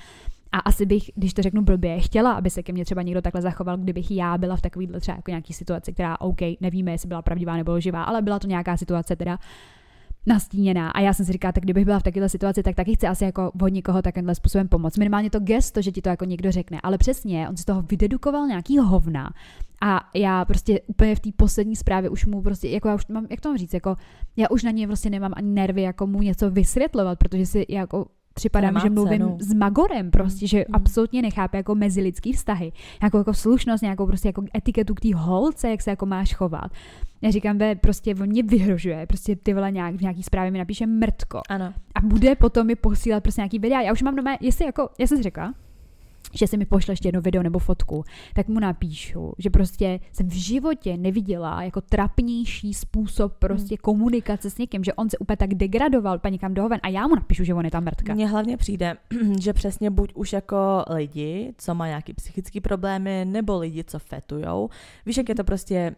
A asi bych, když to řeknu blbě, chtěla, aby se ke mně třeba někdo takhle zachoval, kdybych já byla v takovýhle třeba jako nějaký situaci, která OK, nevíme, jestli byla pravdivá nebo lživá, ale byla to nějaká situace teda. Nastíněná. A já jsem si říkala, tak kdybych byla v takové situaci, tak taky chci asi jako od někoho takovýmhle způsobem pomoct. Minimálně to gesto, že ti to jako někdo řekne. Ale přesně, on si toho vydedukoval nějaký hovna. A já prostě úplně v té poslední zprávě už mu prostě, jako já už mám, jak to mám říct, jako já už na něj prostě nemám ani nervy, jako mu něco vysvětlovat, protože si jako připadám, že mluvím cenu. s Magorem prostě, že mm. absolutně nechápe jako mezilidský vztahy, jako, jako slušnost, nějakou prostě jako etiketu k té holce, jak se jako máš chovat. Já říkám, ve, prostě on mě vyhrožuje, prostě ty vole nějak, v nějaký zprávě mi napíše mrtko. Ano. A bude potom mi posílat prostě nějaký videa. Já už mám doma, jestli jako, já jsem si řekla, že si mi pošle ještě jedno video nebo fotku, tak mu napíšu, že prostě jsem v životě neviděla jako trapnější způsob prostě hmm. komunikace s někým, že on se úplně tak degradoval úplně někam dohoven a já mu napíšu, že on je tam mrtka. Mně hlavně přijde, že přesně buď už jako lidi, co mají nějaký psychické problémy, nebo lidi, co fetujou. Víš, jak je to prostě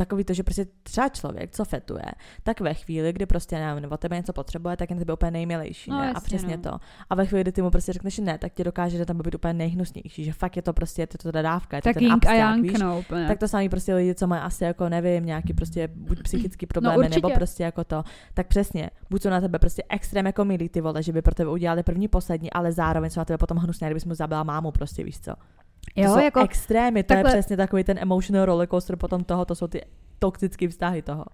takový to, že prostě třeba člověk, co fetuje, tak ve chvíli, kdy prostě nevím, nebo tebe něco potřebuje, tak je na tebe úplně nejmilejší. No, ne? jasně, a přesně no. to. A ve chvíli, kdy ty mu prostě řekneš ne, tak ti dokáže, že tam být úplně nejhnusnější, že fakt je to prostě je to ta dodávka, je to tak ten jink a abstrakt, jank, víš? no, úplně. Tak to samý prostě lidi, co mají asi jako nevím, nějaký prostě buď psychický No, problémy, určitě. nebo prostě jako to, tak přesně, buď jsou na tebe prostě extrém jako milí ty vole, že by pro tebe udělali první, poslední, ale zároveň jsou na tebe potom hnusné, kdybys mu zabila mámu, prostě víš co. To jo, jsou jako, extrémy, to takhle- je přesně takový ten emotional rollercoaster potom toho, to jsou ty toxické vztahy toho.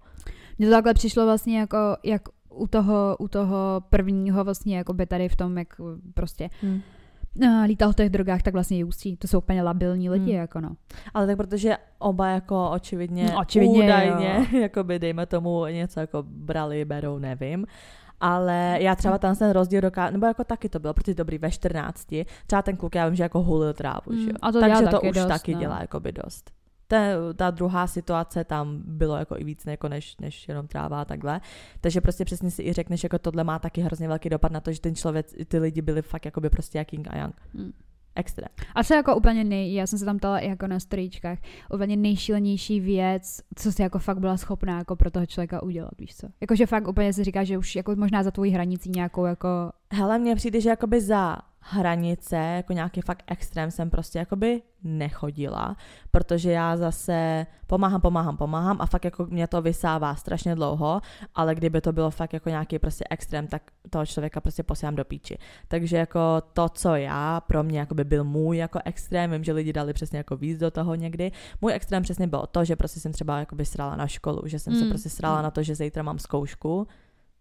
mně to takhle přišlo vlastně jako, jak u toho, u toho prvního vlastně jako by tady v tom, jak prostě Hmm. uh, lítal v těch drogách, tak vlastně Jusí, to jsou úplně labilní lidi, Hmm. jako no. Ale tak protože oba jako očividně, No, očividně, údajně, jako by dejme tomu něco jako brali, berou, nevím. Ale já třeba tam ten rozdíl dokážu, nebo jako taky to bylo, protože dobrý ve 14, třeba ten kluk, já vím, že jako hulil trávu, Mm, že jo. a to Takže to taky už dost, taky no. dělá jako by dost. Ta, ta druhá situace tam bylo jako i víc jako než, než jenom tráva a takhle. Takže prostě přesně si i řekneš, jako tohle má taky hrozně velký dopad na to, že ten člověk, ty lidi byli fakt jako by prostě jak King a Yang. Mm. Extra. A co jako úplně nej, já jsem se tam ptala i jako na storíčkách, úplně nejšílenější věc, co jsi jako fakt byla schopná jako pro toho člověka udělat, víš co? Jakože fakt úplně si říká, že už jako možná za tvojí hranicí nějakou jako, Hele, mně přijde, že jakoby za hranice, jako nějaký fakt extrém jsem prostě jakoby nechodila, protože já zase pomáhám, pomáhám, pomáhám a fakt jako mě to vysává strašně dlouho, ale kdyby to bylo fakt jako nějaký prostě extrém, tak toho člověka prostě posílám do píči. Takže jako to, co já, pro mě jakoby byl můj jako extrém, vím, že lidi dali přesně jako víc do toho někdy. Můj extrém přesně bylo to, že prostě jsem třeba jakoby srala na školu, že jsem se Mm. prostě srala na to, že zítra mám zkoušku,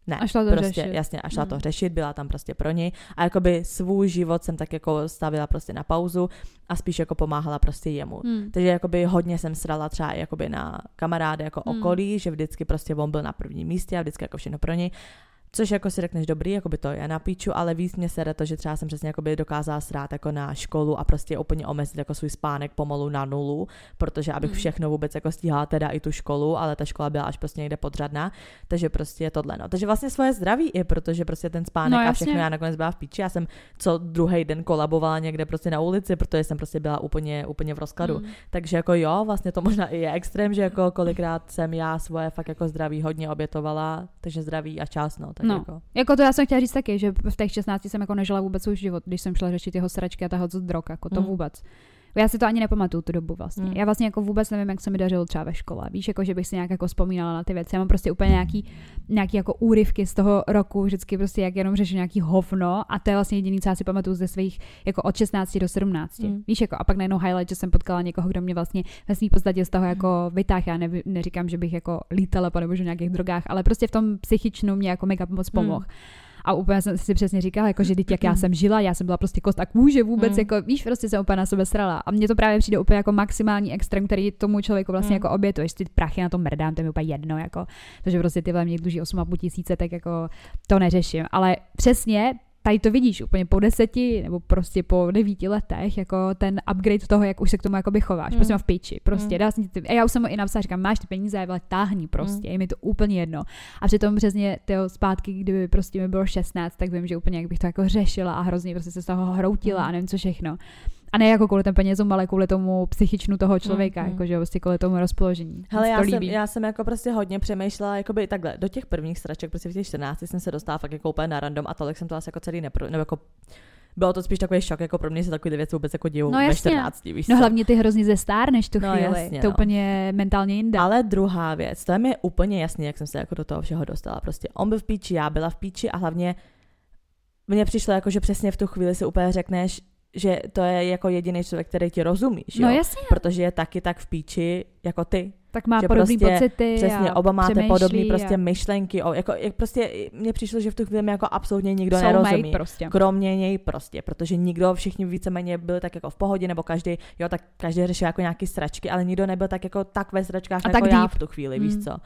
ne, A šla to prostě, řešit. jasně, a šla Mm. to řešit, byla tam prostě pro něj a jakoby svůj život jsem tak jako stavila prostě na pauzu a spíš jako pomáhala prostě jemu. hmm. Takže jakoby hodně jsem srala třeba jakoby na kamarády jako Hmm. okolí, že vždycky prostě on byl na prvním místě a vždycky jako všechno pro něj. Což jako si řekneš dobrý, jako by to je na píču, ale víc mě sere to, že třeba jsem přesně jakoby dokázala srát jako na školu a prostě úplně omezit jako svůj spánek pomalu na nulu, protože abych Mm. všechno vůbec jako stíhala teda i tu školu, ale ta škola byla až prostě někde podřadná, takže prostě je tohle. No. Takže vlastně svoje zdraví i, protože prostě ten spánek No, a všechno já nakonec byla v píči. Já jsem co druhý den kolabovala někde prostě na ulici, protože jsem prostě byla úplně, úplně v rozkladu. Hmm. Takže jako jo, vlastně to možná i je extrém, že jako kolikrát jsem já svoje fakt jako zdraví hodně obětovala, takže zdraví a čas, no. Tak No. jako. Jako to já jsem chtěla říct taky, že v těch 16 jsem jako nežila vůbec svůj život, když jsem šla řešit jeho sračky a z drog, jako to Mm. vůbec. Já si to ani nepamatuju tu dobu vlastně. Mm. Já vlastně jako vůbec nevím, jak se mi dařilo třeba ve škole. Víš, jako že bych si nějak jako vzpomínala na ty věci. Já mám prostě úplně nějaký, nějaký jako úryvky z toho roku, vždycky prostě jak jenom řeším nějaký hovno a to je vlastně jediný, co já si pamatuju ze svých jako od 16 do 17. Mm. Víš, jako a pak najednou highlight, že jsem potkala někoho, kdo mě vlastně ve svým podstatě z toho jako vytáhl. Já ne, neříkám, že bych jako lítala nebo že v nějakých drogách, ale prostě v tom psychičnu mě jako mega moc pomohl. A úplně jsem si přesně říkala, jako, že teď jak já jsem žila, já jsem byla prostě kost a kůže vůbec, Mm. jako víš, prostě jsem úplně na sebe srala. A mně to právě přijde úplně jako maximální extrém, který tomu člověku vlastně Mm. jako obětuješ. Ty prachy na tom mrdám, to je mi úplně jedno, jako, to, že prostě ty mě dluží 8,5 tisíce, tak jako to neřeším. Ale přesně tady to vidíš úplně po deseti nebo prostě po devíti letech, jako ten upgrade toho, jak už se k tomu jakoby chováš. Mm. Prostě mám v piči, prostě Mm. dá ty, a já už jsem mu i napsala, říkám, máš ty peníze, ale táhni prostě, je mi to úplně jedno. A přitom přesně tyjo, zpátky, kdyby prostě mi bylo 16, tak vím, že úplně jak bych to jako řešila a hrozně prostě se z toho hroutila Mm. a nevím co všechno. A ne jako kvůli těm penězům, ale kvůli tomu psychičnu toho člověka, mm. jako že prostě kvůli tomu rozpoložení. Hele, já to jsem, já jsem jako prostě hodně přemýšlela, jakoby takhle, do těch prvních sraček, prostě v těch 14 jsem se dostala fakt jako úplně na random a tolik jsem to asi jako celý nepro, nebo jako bylo to spíš takový šok, jako pro mě se takové věci vůbec jako dějou No ve jasně. 14, víš No co? hlavně ty hrozně ze stárneš tu No chvíli. jasně, to no. úplně mentálně jinde. Ale druhá věc, to je mi úplně jasný, jak jsem se jako do toho všeho dostala. Prostě on byl v píči, já byla v píči a hlavně mně přišlo jako, že přesně v tu chvíli si úplně řekneš, že to je jako jediný člověk, který ti rozumí, že no jo? jasně, Protože je taky tak v píči jako ty. tak má že podobné prostě pocity Přesně, oba máte podobné a prostě myšlenky. O, jako, jak prostě mně přišlo, že v tu chvíli jako absolutně nikdo soulmate nerozumí. prostě. Kromě něj prostě, protože nikdo, všichni víceméně byli tak jako v pohodě, nebo každý, jo, tak každý řešil jako nějaký sračky, ale nikdo nebyl tak jako tak ve sračkách A jako tak já deep. v tu chvíli, Mm. víš co.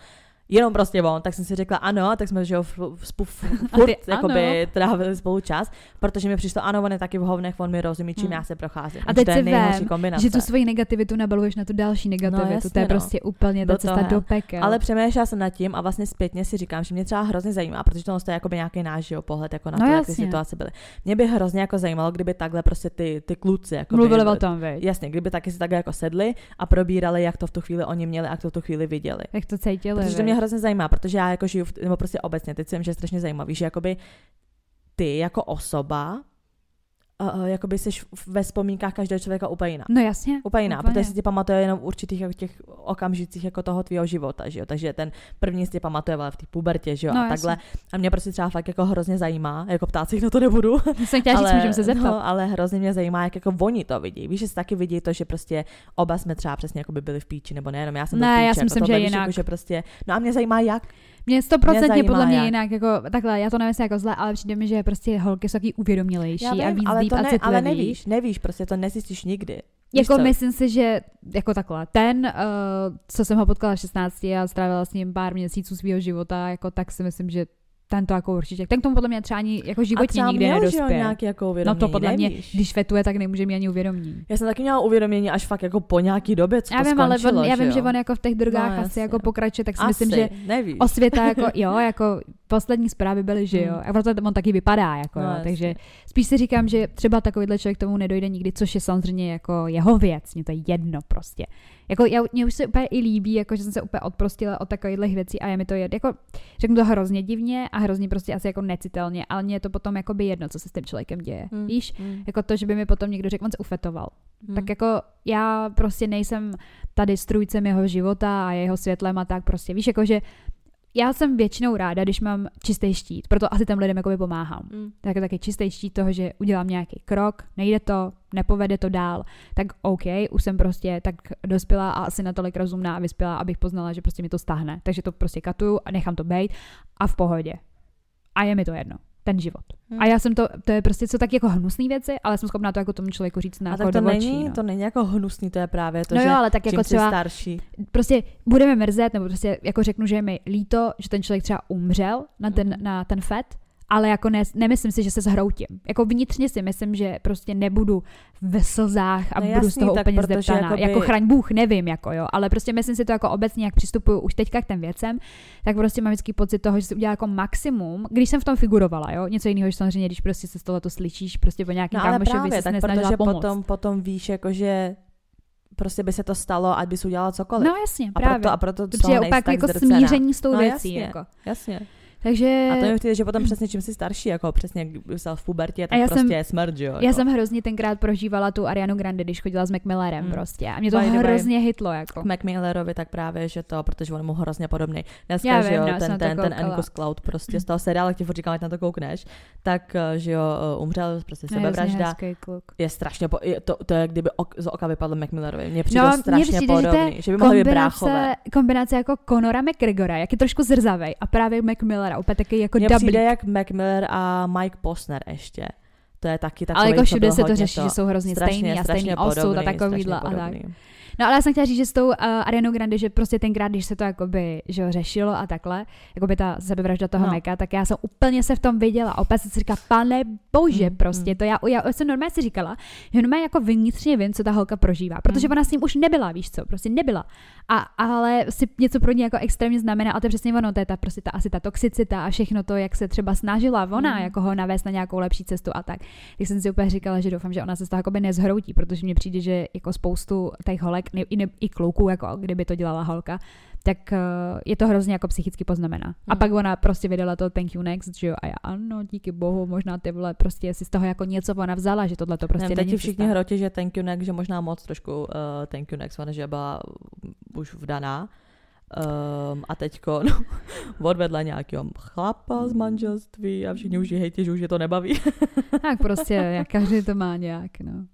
Jenom prostě on, tak jsem si řekla ano, tak jsme že jo, A furt jakoby trávili spolu čas, protože mi přišlo, ano, on je taky v hovnech, on mi rozumí, čím Hmm. já se procházím. A teď to je nejhorší vem, kombinace. že tu svoji negativitu nabaluješ na tu další negativitu. jasně, to je no. prostě úplně ta cesta hell. do pekel. Ale přemýšlela jsem nad tím a vlastně zpětně si říkám, že mě třeba hrozně zajímá, protože to je jako nějaký náš pohled jako na No to, jak ty situace byly. Mě by hrozně jako zajímalo, kdyby takhle prostě ty, ty kluci jako Mluvili o tom, viď? Jasně, kdyby taky si takhle jako sedli a probírali, jak to v tu chvíli oni měli a jak to v tu chvíli viděli. Jak to cítili, Protože to viď? mě hrozně zajímá, protože já jako žiju, v, nebo prostě obecně, teď myslím, že je strašně zajímavý, že jakoby ty jako osoba, uh, jakoby jsi ve vzpomínkách každého člověka úplně jiná. No jasně. Úplně jiná, Úplně. protože si tě pamatuje jenom v určitých jako těch okamžicích jako toho tvýho života, že jo? Takže ten první si tě pamatuje ale v té pubertě, že jo? No, a takhle. A mě prostě třeba fakt jako hrozně zajímá, jako ptát se na to nebudu, Jsem chtěla říct, můžeme se zeptat. No, ale hrozně mě zajímá, jak jako oni to vidí. Víš, že si taky vidí to, že prostě oba jsme třeba přesně jako by byli v píči, nebo nejenom já jsem byl Ne, v píči, já si jako myslím, že víš, jinak. Jako, že prostě, no a mě zajímá jak. Mě stoprocentně podle mě jak. jinak, jako takhle, já to nevím jako zle, ale přijde mi, že prostě holky jsou taky uvědomělejší Já a vím, víc ale, to a ne, ale nevíš, nevíš, prostě to nezjistíš nikdy. Víš Jako co? myslím si, že jako takhle, ten, uh, co jsem ho potkala v 16 a strávila s ním pár měsíců svého života, jako tak si myslím, že ten to jako určitě, ten k tomu podle mě třeba ani jako a životně nikdy měl, nedospěje. nějaký jako No uvědomění, to podle mě, nevíš. když fetuje, tak nemůže mít ani uvědomění. Já jsem taky měla uvědomění až fakt jako po nějaký době, co Já to vím, ale on, já vím, že on jako v těch drogách No, asi jasně. jako pokračuje, tak si Asi, myslím, že nevíš. osvěta jako, jo, jako poslední zprávy byly, že jo, Hmm. a proto on taky vypadá, jako No, jo, takže spíš si říkám, že třeba takovýhle člověk tomu nedojde nikdy, což je samozřejmě jako jeho věc, mě to je jedno prostě. Jako já, mě už se úplně i líbí, jako že jsem se úplně odprostila od takových věcí a je mi to jedno, jako řeknu to hrozně divně a hrozně prostě asi jako necitelně, ale mě je to potom jako by jedno, co se s tím člověkem děje, Hmm, víš? hmm, Jako to, že by mi potom někdo řekl, on se ufetoval. hmm. Tak jako já prostě nejsem tady strůjcem jeho života a jeho světlem a tak prostě. Víš, jako že já jsem většinou ráda, když mám čistý štít, proto asi těm lidem jakoby pomáhám. Hmm. Tak taky čistý štít toho, že udělám nějaký krok, nejde to, nepovede to dál, tak OK, už jsem prostě tak dospělá a asi natolik rozumná a vyspělá, abych poznala, že prostě mi to stáhne. Takže to prostě katuju a nechám to být a v pohodě. A je mi to jedno. Ten život. Hmm. A já jsem to, to je prostě co tak jako hnusné věci, ale jsem schopná to jako tomu člověku říct na A tak to do očí, není, no. to není jako hnusný, to je právě to, no že jo, ale tak jako třeba starší. prostě budeme mrzet, nebo prostě jako řeknu, že je mi líto, že ten člověk třeba umřel na ten, Mhm. na ten fet, ale jako ne, nemyslím si, že se zhroutím. Jako vnitřně si myslím, že prostě nebudu v slzách a No budu z jasný, toho tak úplně zdeptaná. jakoby- Jako chraň Bůh, nevím, jako jo, ale prostě myslím si to jako obecně, jak přistupuju už teďka k těm věcem, tak prostě mám vždycky pocit toho, že si udělala jako maximum, když jsem v tom figurovala, jo. Něco jiného, že samozřejmě, když prostě se z toho to slyšíš, prostě po nějakým No kámošovi se nesnažila protože pomoct. potom, potom víš, jako že prostě by se to stalo, ať bys udělala cokoliv. No jasně, a právě. proto, a proto to z toho nejsi úplně jako smíření s tou No věcí. jasně. Jako. Jasně. Takže A to mi přijde, že potom přesně čím jsi starší, jako přesně jak byl v pubertě, tak já prostě jsem- je smrt, že jo. Já jako. jsem hrozně tenkrát prožívala tu Arianu Grande, když chodila s Macmillerem Mm. prostě. A mě to By way. hrozně hitlo, jako. k Mac Millerovi tak právě, že to, protože on je mu hrozně podobný. Dneska, Já že vím, jo, no, já jsem ten, ten, ten. Angus Cloud prostě z toho seriálu, jak ti furt říkám, ať na to koukneš, tak, eh, že jo, eh, umřel, prostě No, je sebevražda. Je strašně, po, je to, to je, kdyby ok, z oka vypadl Mac Millerovi. Mně přijde No, strašně přijde, že je podobný, že by mohli být bráchové. Kombinace, jako Conora McGregora, jak je trošku zrzavej a právě Mac Millera, úplně taky jako Mně přijde jak Mac Miller a Mike Posner ještě. To je taky takový, ale jako všude se to řeší, že jsou hrozně strašně, stejný a stejný osud a takovýhle a tak. No ale já jsem chtěla říct, že s tou uh, Arianou Grande, že prostě tenkrát, když se to jakoby, že jo, řešilo a takhle, jakoby ta sebevražda toho No. Meka, tak já jsem úplně se v tom viděla. Opět jsem si říkala, pane bože, Mm, prostě mm. to já, já jsem normálně si říkala, že normálně jako vnitřně vím, co ta holka prožívá, protože Mm. ona s ním už nebyla, víš co, prostě nebyla. A, ale si něco pro ní jako extrémně znamená, a to je přesně ono, to je ta, prostě ta, asi ta toxicita a všechno to, jak se třeba snažila ona, Mm. jako ho navést na nějakou lepší cestu a tak. tak jsem si úplně říkala, že doufám, že ona se z toho nezhroutí, protože mně přijde, že jako spoustu těch holek, i, ne, i kluků, jako kdyby to dělala holka, tak uh, je to hrozně jako psychicky poznamená. Hmm. A pak ona prostě vydala to thank you next, že jo, a já ano, díky bohu, možná ty vole, prostě si z toho jako něco ona vzala, že tohle to prostě ne, teď není všichni hrotí, že thank you next, že možná moc trošku uh, thank you next, že byla už vdaná. Um, a teďko no, odvedla nějakého chlapa z manželství a všichni už ji hejtí, že už je to nebaví. tak prostě, každý to má nějak, no.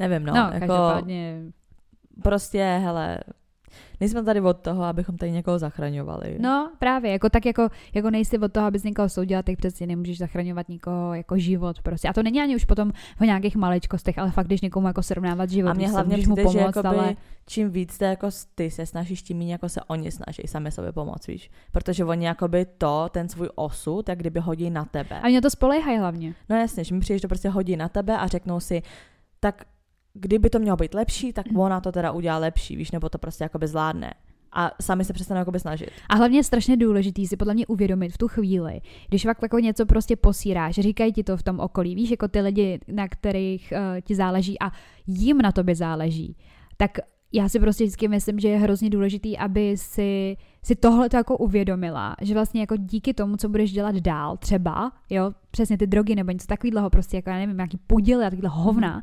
Nevím, no. no jako, každopádně... Prostě, hele, nejsme tady od toho, abychom tady někoho zachraňovali. No, právě, jako tak jako, jako nejsi od toho, abys někoho soudila, tak přesně nemůžeš zachraňovat nikoho jako život prostě. A to není ani už potom v nějakých maličkostech, ale fakt, když někomu jako srovnávat život. A mě hlavně přijde, mu pomoct, že jakoby, ale... čím víc te, jako ty se snažíš, tím méně jako se oni snaží sami sobě pomoct, víš. Protože oni jakoby to, ten svůj osud, tak kdyby hodí na tebe. A mě to spolehají hlavně. No jasně, že mi přijde, že to prostě hodí na tebe a řeknou si, tak kdyby to mělo být lepší, tak mhm. ona to teda udělá lepší, víš, nebo to prostě jakoby zvládne a sami se přestanou jakoby snažit. A hlavně je strašně důležitý si podle mě uvědomit v tu chvíli, když fakt jako něco prostě posíráš, říkají ti to v tom okolí, víš, jako ty lidi, na kterých uh, ti záleží a jim na tobě záleží, tak já si prostě vždycky myslím, že je hrozně důležitý, aby si, si tohle to jako uvědomila, že vlastně jako díky tomu, co budeš dělat dál, třeba, jo, přesně ty drogy nebo něco takového, prostě jako já nevím, nějaký podíly a takovýhle hovna,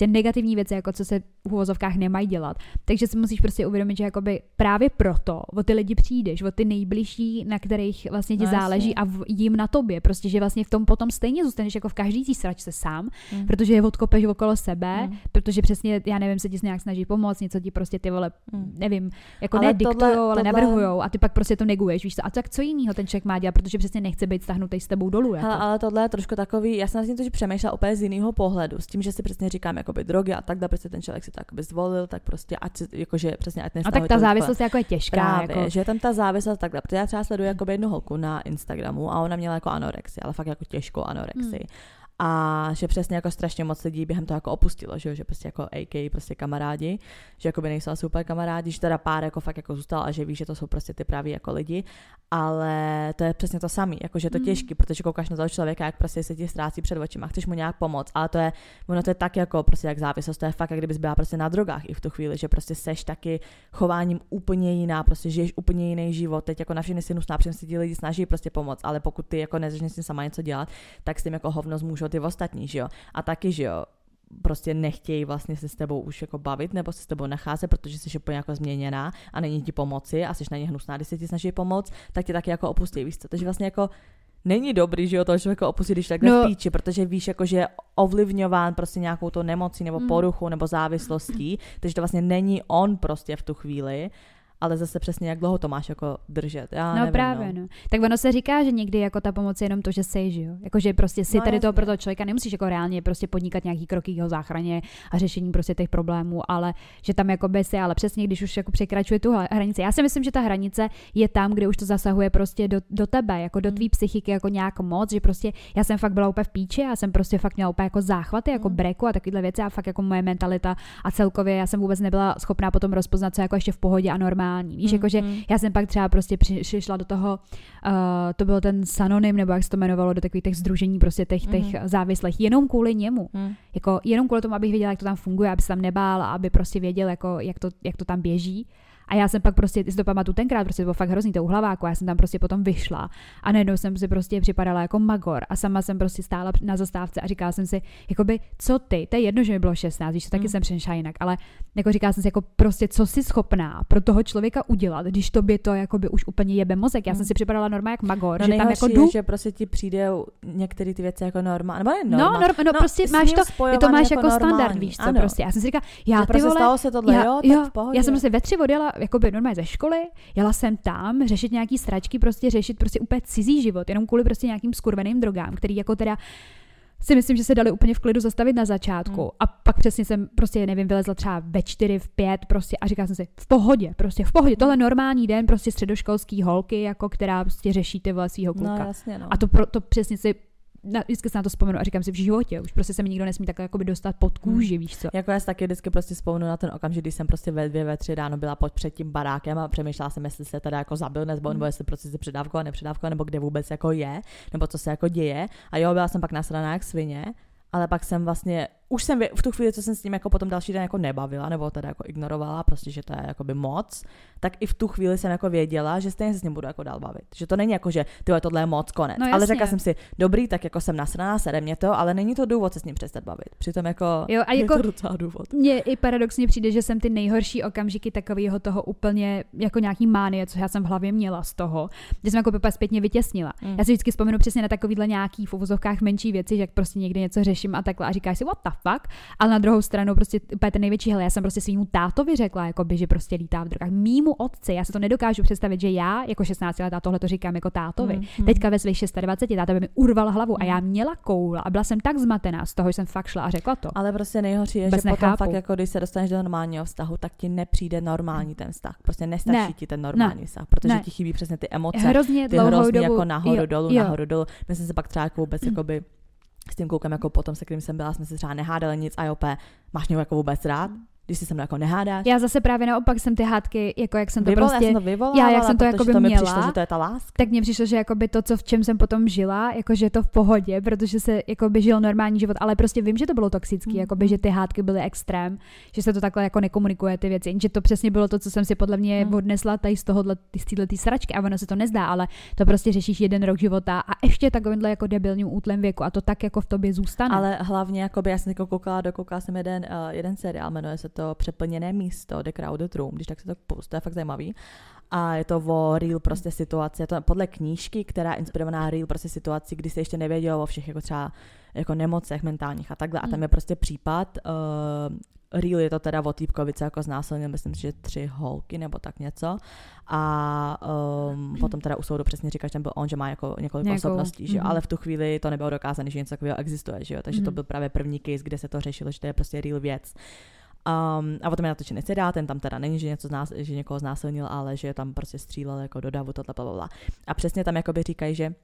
prostě negativní věci, jako co se v uvozovkách nemají dělat. Takže si musíš prostě uvědomit, že jakoby právě proto o ty lidi přijdeš, o ty nejbližší, na kterých vlastně ti no, záleží a v, jim na tobě. Prostě, že vlastně v tom potom stejně zůstaneš jako v každý té sračce sám, mm. protože je odkopeš okolo sebe, mm. protože přesně, já nevím, se ti nějak snaží pomoct, něco ti prostě ty vole, mm. nevím, jako ale ne diktujou, ale navrhujou a ty pak prostě to neguješ, víš co? A tak co jiného ten člověk má dělat, protože přesně nechce být stahnutý s tebou dolů. Jako. Hele, ale tohle je trošku takový, já jsem na to, že přemýšlela úplně z jiného pohledu, s tím, že si přesně říkám, jakoby drogy a takhle, prostě ten člověk si to jakoby zvolil, tak prostě ať si, jakože přesně ať A tak ta závislost jako je těžká. Právě, jako... že tam ta závislost takhle, protože já třeba sleduji jako jednu holku na Instagramu a ona měla jako anorexi, ale fakt jako těžkou anorexi. Hmm a že přesně jako strašně moc lidí během toho jako opustilo, že, jo? že prostě jako AK, prostě kamarádi, že jako by nejsou asi úplně kamarádi, že teda pár jako fakt jako zůstal a že ví, že to jsou prostě ty praví jako lidi, ale to je přesně to samé, jako že je to mm. těžký, protože koukáš na toho člověka, jak prostě se ti ztrácí před očima, chceš mu nějak pomoct, ale to je, ono to je tak jako prostě jak závislost, to je fakt, jak kdybys byla prostě na drogách i v tu chvíli, že prostě seš taky chováním úplně jiná, prostě žiješ úplně jiný život, teď jako na všechny si nusná, si ti lidi snaží prostě pomoct, ale pokud ty jako nezačneš s tím sama něco dělat, tak s tím jako hovno můžou ty ostatní, že jo. A taky, že jo, prostě nechtějí vlastně se s tebou už jako bavit nebo se s tebou nacházet, protože jsi úplně jako změněná a není ti pomoci a jsi na ně hnusná, když se ti snaží pomoct, tak tě taky jako opustí, víš co? Takže vlastně jako není dobrý, že jo, toho člověka opustit, když takhle no. v píči, protože víš, jako, že je ovlivňován prostě nějakou to nemocí nebo mm. poruchou nebo závislostí, takže to vlastně není on prostě v tu chvíli ale zase přesně jak dlouho to máš jako držet. Já no nevím, právě, no. no. Tak ono se říká, že někdy jako ta pomoc je jenom to, že sej, že jo. Jako, že prostě si no, tady toho pro toho člověka nemusíš jako reálně prostě podnikat nějaký kroky jeho záchraně a řešení prostě těch problémů, ale že tam jako by si, ale přesně když už jako překračuje tu hranici. Já si myslím, že ta hranice je tam, kde už to zasahuje prostě do, do tebe, jako do hmm. tvý psychiky jako nějak moc, že prostě já jsem fakt byla úplně v píči, já jsem prostě fakt měla úplně jako záchvaty, jako mm. breku a takovéhle věci a fakt jako moje mentalita a celkově já jsem vůbec nebyla schopná potom rozpoznat, co jako ještě v pohodě a normální normální. Víš, mm, jakože mm. já jsem pak třeba prostě přišla do toho, uh, to byl ten Sanonym, nebo jak se to jmenovalo, do takových těch združení prostě těch, mm. těch závislých, jenom kvůli němu. Mm. Jako jenom kvůli tomu, abych věděla, jak to tam funguje, aby se tam nebál, aby prostě věděl, jako, jak, to, jak to tam běží. A já jsem pak prostě, si to pamatuju tenkrát, prostě bylo fakt hrozný to uhlaváku, já jsem tam prostě potom vyšla a najednou jsem si prostě připadala jako magor a sama jsem prostě stála na zastávce a říkala jsem si, jakoby, co ty, to je jedno, že mi bylo 16, víš, to taky mm. jsem přešla jinak, ale jako říkala jsem si, jako prostě, co jsi schopná pro toho člověka udělat, když tobě to jakoby už úplně jebe mozek. Já mm. jsem si připadala normálně jak magor, no, že tam jako jdu. Je, že prostě ti přijde některé ty věci jako norma, nebo ne norma. No, norm, no, no, prostě máš to, ty to máš jako, jako standard, víš co, ano. prostě. Já jsem si říkala, já ty prostě vole, stalo se tohle, já, jo, jo, já jsem prostě ve tři odjela, jako by normálně ze školy, jela jsem tam řešit nějaký sračky, prostě řešit prostě úplně cizí život, jenom kvůli prostě nějakým skurveným drogám, který jako teda si myslím, že se dali úplně v klidu zastavit na začátku. Hmm. A pak přesně jsem prostě, nevím, vylezla třeba ve čtyři, v pět prostě a říkala jsem si, v pohodě, prostě v pohodě, tohle normální den, prostě středoškolský holky, jako která prostě řeší ty vole svýho kluka. No, jasně, no. A to, pro, to přesně si na, vždycky se na to vzpomenu a říkám si v životě, už prostě se mi nikdo nesmí takhle jakoby dostat pod hmm. kůži, hmm. víš co. Jako já si taky vždycky prostě vzpomenu na ten okamžik, kdy jsem prostě ve dvě, ve tři ráno byla pod před tím barákem a přemýšlela jsem, jestli se teda jako zabil nebo, hmm. nebo jestli prostě se předávkoval, nepředávkoval, nebo kde vůbec jako je, nebo co se jako děje. A jo, byla jsem pak nasraná jak svině, ale pak jsem vlastně, už jsem v tu chvíli, co jsem s ním jako potom další den jako nebavila, nebo teda jako ignorovala, prostě, že to je jako by moc, tak i v tu chvíli jsem jako věděla, že stejně se s ním budu jako dál bavit. Že to není jako, že ty tohle je moc, konec. No, ale řekla jsem si, dobrý, tak jako jsem nasraná, sere mě to, ale není to důvod se s ním přestat bavit. Přitom jako, Jo, a je jako- to docela důvod. Mně i paradoxně přijde, že jsem ty nejhorší okamžiky takového toho úplně jako nějaký mánie, co já jsem v hlavě měla z toho, že jsem jako úplně zpětně vytěsnila. Mm. Já si vždycky vzpomenu přesně na takovýhle nějaký v uvozovkách menší věci, že jak prostě někdy něco řeším a takhle a říkáš si what the fuck, ale na druhou stranu prostě úplně ten největší hele, já jsem prostě svýmu tátovi řekla, jako by, že prostě lítá v drogách. Mýmu otci, já se to nedokážu představit, že já jako 16 letá tohle to říkám jako tátovi. Mm, mm. Teďka ve svých 26 táta by mi urval hlavu a já měla koula a byla jsem tak zmatená z toho, že jsem fakt šla a řekla to. Ale prostě nejhorší je, Vůbec že potom nechápu. fakt jako když se dostaneš do normálního vztahu, tak ti nepřijde normální ten vztah. Prostě nestačí Ne. ti ten normální vztah, protože Ne. ti chybí přesně ty emoce, Hrozně ty hrozný dobu. jako nahoru, jo, dolů, jo. nahoru, dolů. My jsme se pak třeba jako vůbec jakoby s tím klukem jako potom, se kterým jsem byla, jsme se třeba nehádali nic a jo, máš něho jako vůbec rád, když si se mnou jako nehádáš. Já zase právě naopak jsem ty hádky, jako jak jsem to Vyvolala, prostě... já jsem to vyvolávala, já jak jsem to to mi měla, přišlo, že to je ta láska. tak mně přišlo, že jakoby to, co v čem jsem potom žila, jakože je to v pohodě, protože se jakoby žil normální život, ale prostě vím, že to bylo toxický, Mhm. jakoby, že ty hádky byly extrém, že se to takhle jako nekomunikuje ty věci, že to přesně bylo to, co jsem si podle mě Mhm. odnesla tady z tohohle, z této sračky a ono se to nezdá, ale to prostě řešíš jeden rok života a ještě takovýmhle jako debilním útlem věku a to tak jako v tobě zůstane. Ale hlavně, jakoby, já jsem teď koukala, dokoukala jsem jeden, uh, jeden seriál, jmenuje se to Přeplněné místo, The Crowded Room, když tak se to to je fakt zajímavý. A je to o real prostě situaci, je to podle knížky, která je inspirovaná real prostě situací, kdy se ještě nevědělo o všech jako třeba jako nemocech mentálních a takhle. A tam Mm. je prostě případ, uh, real je to teda o týpkovi, co jako znásilnil, myslím si, že tři holky nebo tak něco. A um, potom teda u soudu přesně říká, že tam byl on, že má jako několik Nějakou- osobností, že jo, mhm. ale v tu chvíli to nebylo dokázané, že něco takového existuje, že jo, takže to Mhm. byl právě první case, kde se to řešilo, že to je prostě real věc. Um, a potom je natočený seriál, ten tam teda není, že, něco znás, že někoho znásilnil, ale že tam prostě střílel jako do davu, tohle, bla, bla, bla. A přesně tam jakoby říkají, že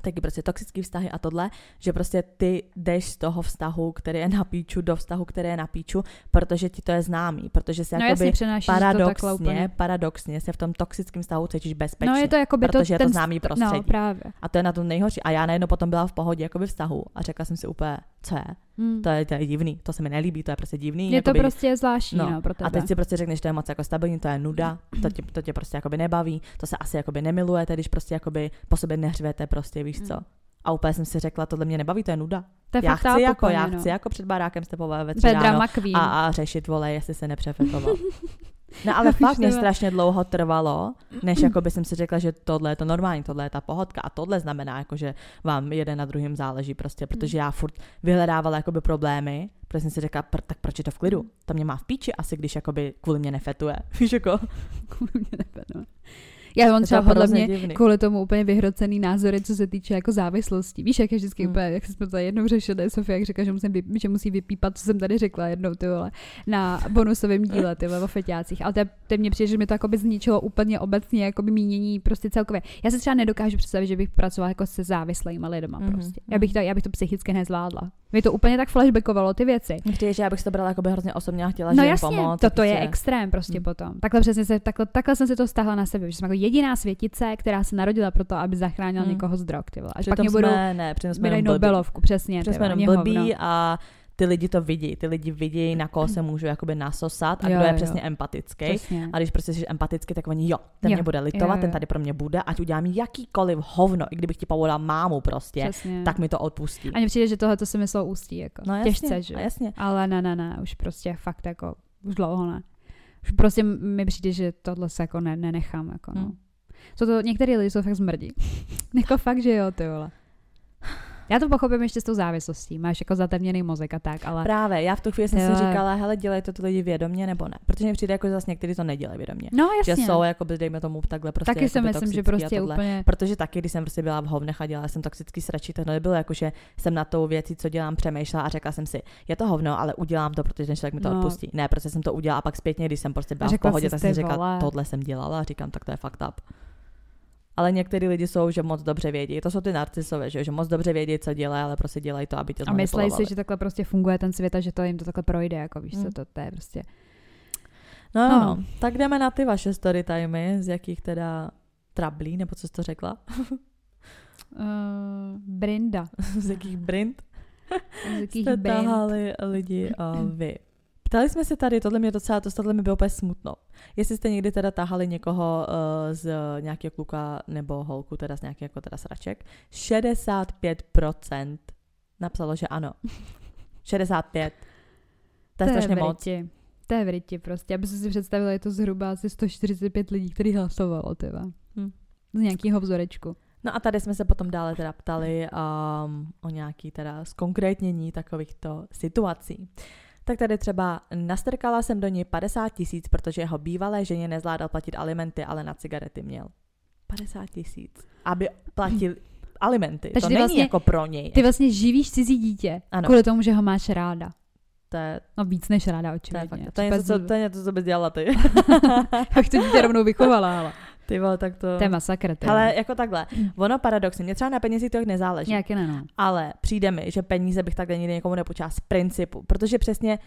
taky prostě toxický vztahy a tohle, že prostě ty jdeš z toho vztahu, který je na píču, do vztahu, který je na píču, protože ti to je známý, protože se no jakoby takhle paradoxně, paradoxně se v tom toxickém vztahu cítíš bezpečně. No je to jako by to, protože je to známý st- prostředí. No právě. A to je na tom nejhorší. A já najednou potom byla v pohodě jako vztahu a řekla jsem si úplně, co je? Hmm. To je, to je divný, to se mi nelíbí, to je prostě divný. Je to jakoby- prostě zvláštní, no, No, pro tebe. a teď si prostě řekneš, to je moc jako stabilní, to je nuda, to tě, to tě prostě jakoby nebaví, to se asi jakoby nemilujete, když prostě jakoby po sobě neřvete prostě, víš co. Mm. A úplně jsem si řekla, tohle mě nebaví, to je nuda. to je já fakt chci jako, já no. chci jako před barákem stepovat ve tři ráno a, a řešit, vole, jestli se nepřefetoval. No ale fakt mě strašně dlouho trvalo, než jako by jsem si řekla, že tohle je to normální, tohle je ta pohodka a tohle znamená, jako, že vám jeden na druhým záleží prostě, protože já furt vyhledávala jakoby problémy, protože jsem si řekla, pr- tak proč je to v klidu? To mě má v píči asi, když jakoby kvůli mě nefetuje. Víš jako? Kvůli mě nepadlo. Já mám třeba to podle mě divný. kvůli tomu úplně vyhrocený názory, co se týče jako závislosti. Víš, jak je vždycky Hmm. úplně, jak jsme to jednou řešili, Sofie, jak říká, že, musím že musí vypípat, co jsem tady řekla jednou, ty vole, na bonusovém díle, ty vole, o feťácích. Ale to, to mně přijde, že mi to jako by zničilo úplně obecně, jako by mínění prostě celkově. Já se třeba nedokážu představit, že bych pracovala jako se závislými lidma Mhm, prostě. Já bych, to, já bych to psychicky nezvládla. Mě to úplně tak flashbackovalo ty věci. Že já bych si to brala jakoby hrozně osobně a chtěla, No že jasně, pomoct. toto je prostě. extrém prostě Hmm. potom. Takhle přesně se, takhle, takhle jsem si to stáhla na sebe, že jsem jako jediná světice, která se narodila proto, aby zachránila Hmm. někoho z drog, ty vole. Až Přitom pak mě budou jsme, ne, přitom jsme mi jenom. Nobelovku, přesně. Ty jsme jenom blbí hovno. a ty lidi to vidí. Ty lidi vidí, na koho se můžu jakoby nasosat a Jo, kdo je jo. přesně empatický. Přesně. A když prostě jsi empatický, tak oni jo, ten Jo, mě bude litovat, jo, ten jo. tady pro mě bude, ať udělám jakýkoliv hovno, i kdybych ti povolal mámu prostě, Přesně. tak mi to odpustí. A mně přijde, že tohle to se myslelo ústí, jako. No jasně, Těžce, že? jasně. Ale ne, ne, ne, už prostě fakt jako, už dlouho ne. Už prostě mi přijde, že tohle se jako ne, nenechám, jako no. Hmm. Co to, některý lidi jsou fakt zmrdí. jako fakt, že jo, ty vole. Já to pochopím ještě s tou závislostí. Máš jako zatemněný mozek a tak, ale Právě, já v tu chvíli jsem si říkala, hele, dělají to ty lidi vědomě nebo ne. Protože mi přijde, jako že zase někteří to nedělají vědomě. no Že jasně. jsou, jako by, dejme tomu, takhle prostě Taky si jakoby myslím, že prostě tohle. úplně... Protože taky, když jsem prostě byla v hovnech a dělala jsem toxický sračí, tak to nebylo jako, že jsem na tou věcí, co dělám, přemýšlela a řekla jsem si, je to hovno, ale udělám to, protože ten člověk mi to No. odpustí. Ne, protože jsem to udělala a pak zpětně, když jsem prostě byla v řekla pohodě, tak jsem vole. tohle jsem dělala a říkám, tak to je fucked up. Ale některý lidi jsou, že moc dobře vědí. To jsou ty narcisové, že, že moc dobře vědí, co dělají, ale prostě dělají to, aby tě A myslí si, že takhle prostě funguje ten svět a že to jim to takhle projde, jako víš Hmm. co, to, to je prostě... No, No. no. tak jdeme na ty vaše story timey, z jakých teda trablí, nebo co jsi to řekla? Uh, Brinda. z jakých brind? jste tahali lidi uh, vy. Ptali jsme se tady, tohle mě docela, to tohle mi bylo úplně smutno. Jestli jste někdy teda tahali někoho uh, z nějakého kluka nebo holku, teda z nějakého jako teda sraček, 65% napsalo, že ano. 65. To je, to strašně moc. To je v prostě. Aby si představila, je to zhruba asi 145 lidí, kteří hlasovalo, tyva. Hm. Z nějakého vzorečku. No a tady jsme se potom dále teda ptali um, o nějaký teda zkonkrétnění takovýchto situací. Tak tady třeba nastrkala jsem do něj 50 tisíc, protože jeho bývalé ženě nezvládal platit alimenty, ale na cigarety měl. 50 tisíc. Aby platil alimenty. Takže to není vlastně, jako pro něj. Ty vlastně živíš cizí dítě ano. kvůli tomu, že ho máš ráda. To je... No víc než ráda, očividně. To je, fakt, to je, něco, co, to je něco, co bys dělala ty. Jak to dítě rovnou vychovala, ale. Ty vole, tak to... To je masakr. Ale jako takhle, ono paradoxně, mě třeba na penězích to nezáleží. Nějaké ne, no. Ale přijde mi, že peníze bych takhle nikdy někomu nepočala z principu, protože přesně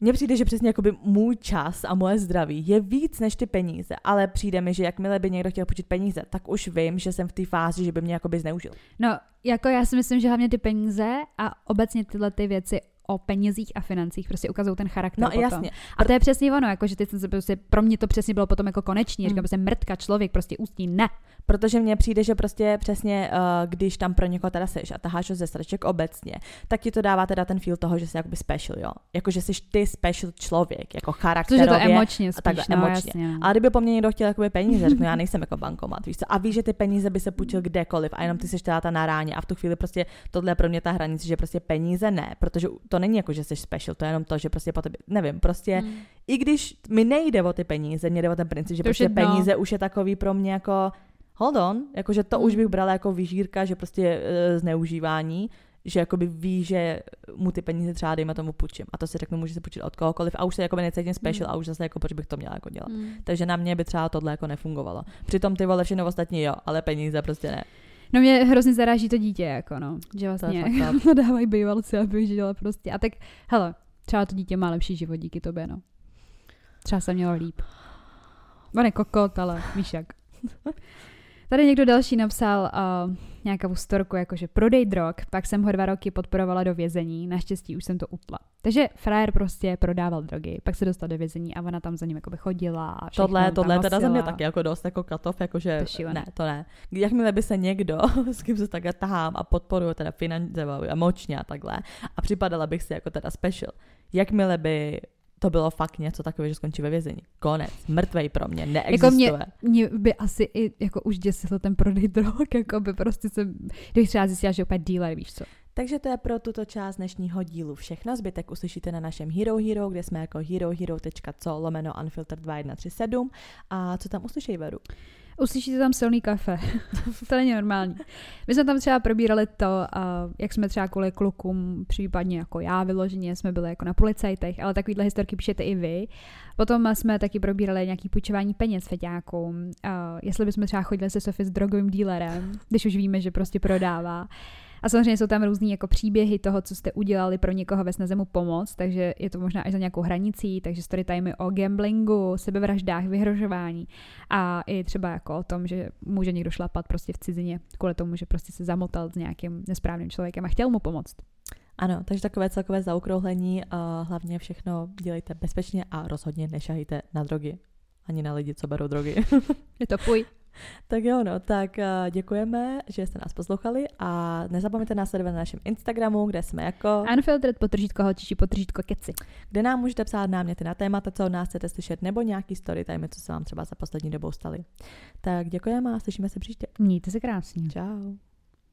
mně přijde, že přesně jakoby můj čas a moje zdraví je víc než ty peníze, ale přijde mi, že jakmile by někdo chtěl počít peníze, tak už vím, že jsem v té fázi, že by mě jakoby zneužil. No, jako já si myslím, že hlavně ty peníze a obecně tyhle ty věci o penězích a financích prostě ukazují ten charakter. No potom. jasně. A to je přesně ono, jako, že ty se prostě, pro mě to přesně bylo potom jako konečný, mm. říkám, prostě mrtka člověk, prostě ústí ne. Protože mně přijde, že prostě přesně, uh, když tam pro někoho teda seš a taháš ho ze sraček obecně, tak ti to dává teda ten feel toho, že jsi jakoby special, jo. Jako, že jsi ty special člověk, jako charakterově. Protože to emočně spíš, a takhle, no, emočně. Jasně. No. Ale kdyby po mně někdo chtěl jakoby peníze, řeknu, já nejsem jako bankomat, víš co? A víš, že ty peníze by se půjčil kdekoliv a jenom ty seš teda ta na ráně a v tu chvíli prostě tohle je pro mě ta hranice, že prostě peníze ne, protože to není jako, že jsi special, to je jenom to, že prostě po tebe, nevím, prostě, mm. i když mi nejde o ty peníze, mě jde o ten princip, že to prostě peníze už je takový pro mě jako hold on, jakože to mm. už bych brala jako vyžírka, že prostě e, zneužívání, že jakoby ví, že mu ty peníze třeba dejme tomu půjčím. A to si řeknu, může se půjčit od kohokoliv a už se jako necítím special mm. a už zase jako proč bych to měla jako dělat. Mm. Takže na mě by třeba tohle jako nefungovalo. Přitom ty vole všechno ostatní jo, ale peníze prostě ne. No mě hrozně zaráží to dítě, jako no, že vlastně to dávají bývalci, aby žila prostě. A tak, hele, třeba to dítě má lepší život díky tobě, no. Třeba se mělo líp. On je kokot, ale víš jak. Tady někdo další napsal uh, nějakou storku, jakože prodej drog, pak jsem ho dva roky podporovala do vězení, naštěstí už jsem to utla. Takže frajer prostě prodával drogy, pak se dostal do vězení a ona tam za ním jakoby chodila a Tohle, tohle teda za mě taky jako dost jako katov, jakože to ne, to ne. Jakmile by se někdo, s kým se takhle tahám a podporuju teda finance, emočně a takhle a připadala bych si jako teda special, jakmile by to bylo fakt něco takové, že skončí ve vězení. Konec. Mrtvej pro mě. Neexistuje. Jako mě, mě, by asi i jako už děsil ten prodej drog, jako by prostě se, když třeba zjistila, že opět dealer, víš co. Takže to je pro tuto část dnešního dílu všechno. Zbytek uslyšíte na našem Hero Hero, kde jsme jako herohero.co lomeno unfilter 2137. A co tam uslyšej, Veru? Uslyšíte tam silný kafe. to není normální. My jsme tam třeba probírali to, uh, jak jsme třeba kvůli klukům, případně jako já vyloženě, jsme byli jako na policajtech, ale takovýhle historky píšete i vy. Potom jsme taky probírali nějaký půjčování peněz feťákům. Jestli bychom třeba chodili se Sofie s drogovým dílerem, když už víme, že prostě prodává. A samozřejmě jsou tam různý jako příběhy toho, co jste udělali pro někoho ve snaze mu pomoct, takže je to možná až za nějakou hranicí, takže story time o gamblingu, sebevraždách, vyhrožování a i třeba jako o tom, že může někdo šlapat prostě v cizině kvůli tomu, že prostě se zamotal s nějakým nesprávným člověkem a chtěl mu pomoct. Ano, takže takové celkové zaokrouhlení, a hlavně všechno dělejte bezpečně a rozhodně nešahejte na drogy. Ani na lidi, co berou drogy. je to fuj. Tak jo, no, tak uh, děkujeme, že jste nás poslouchali a nezapomeňte nás sledovat na našem Instagramu, kde jsme jako Unfiltered potržítko hočiči potržítko keci. Kde nám můžete psát náměty na témata, co od nás chcete slyšet, nebo nějaký story time, co se vám třeba za poslední dobou staly. Tak děkujeme a slyšíme se příště. Mějte se krásně. Ciao.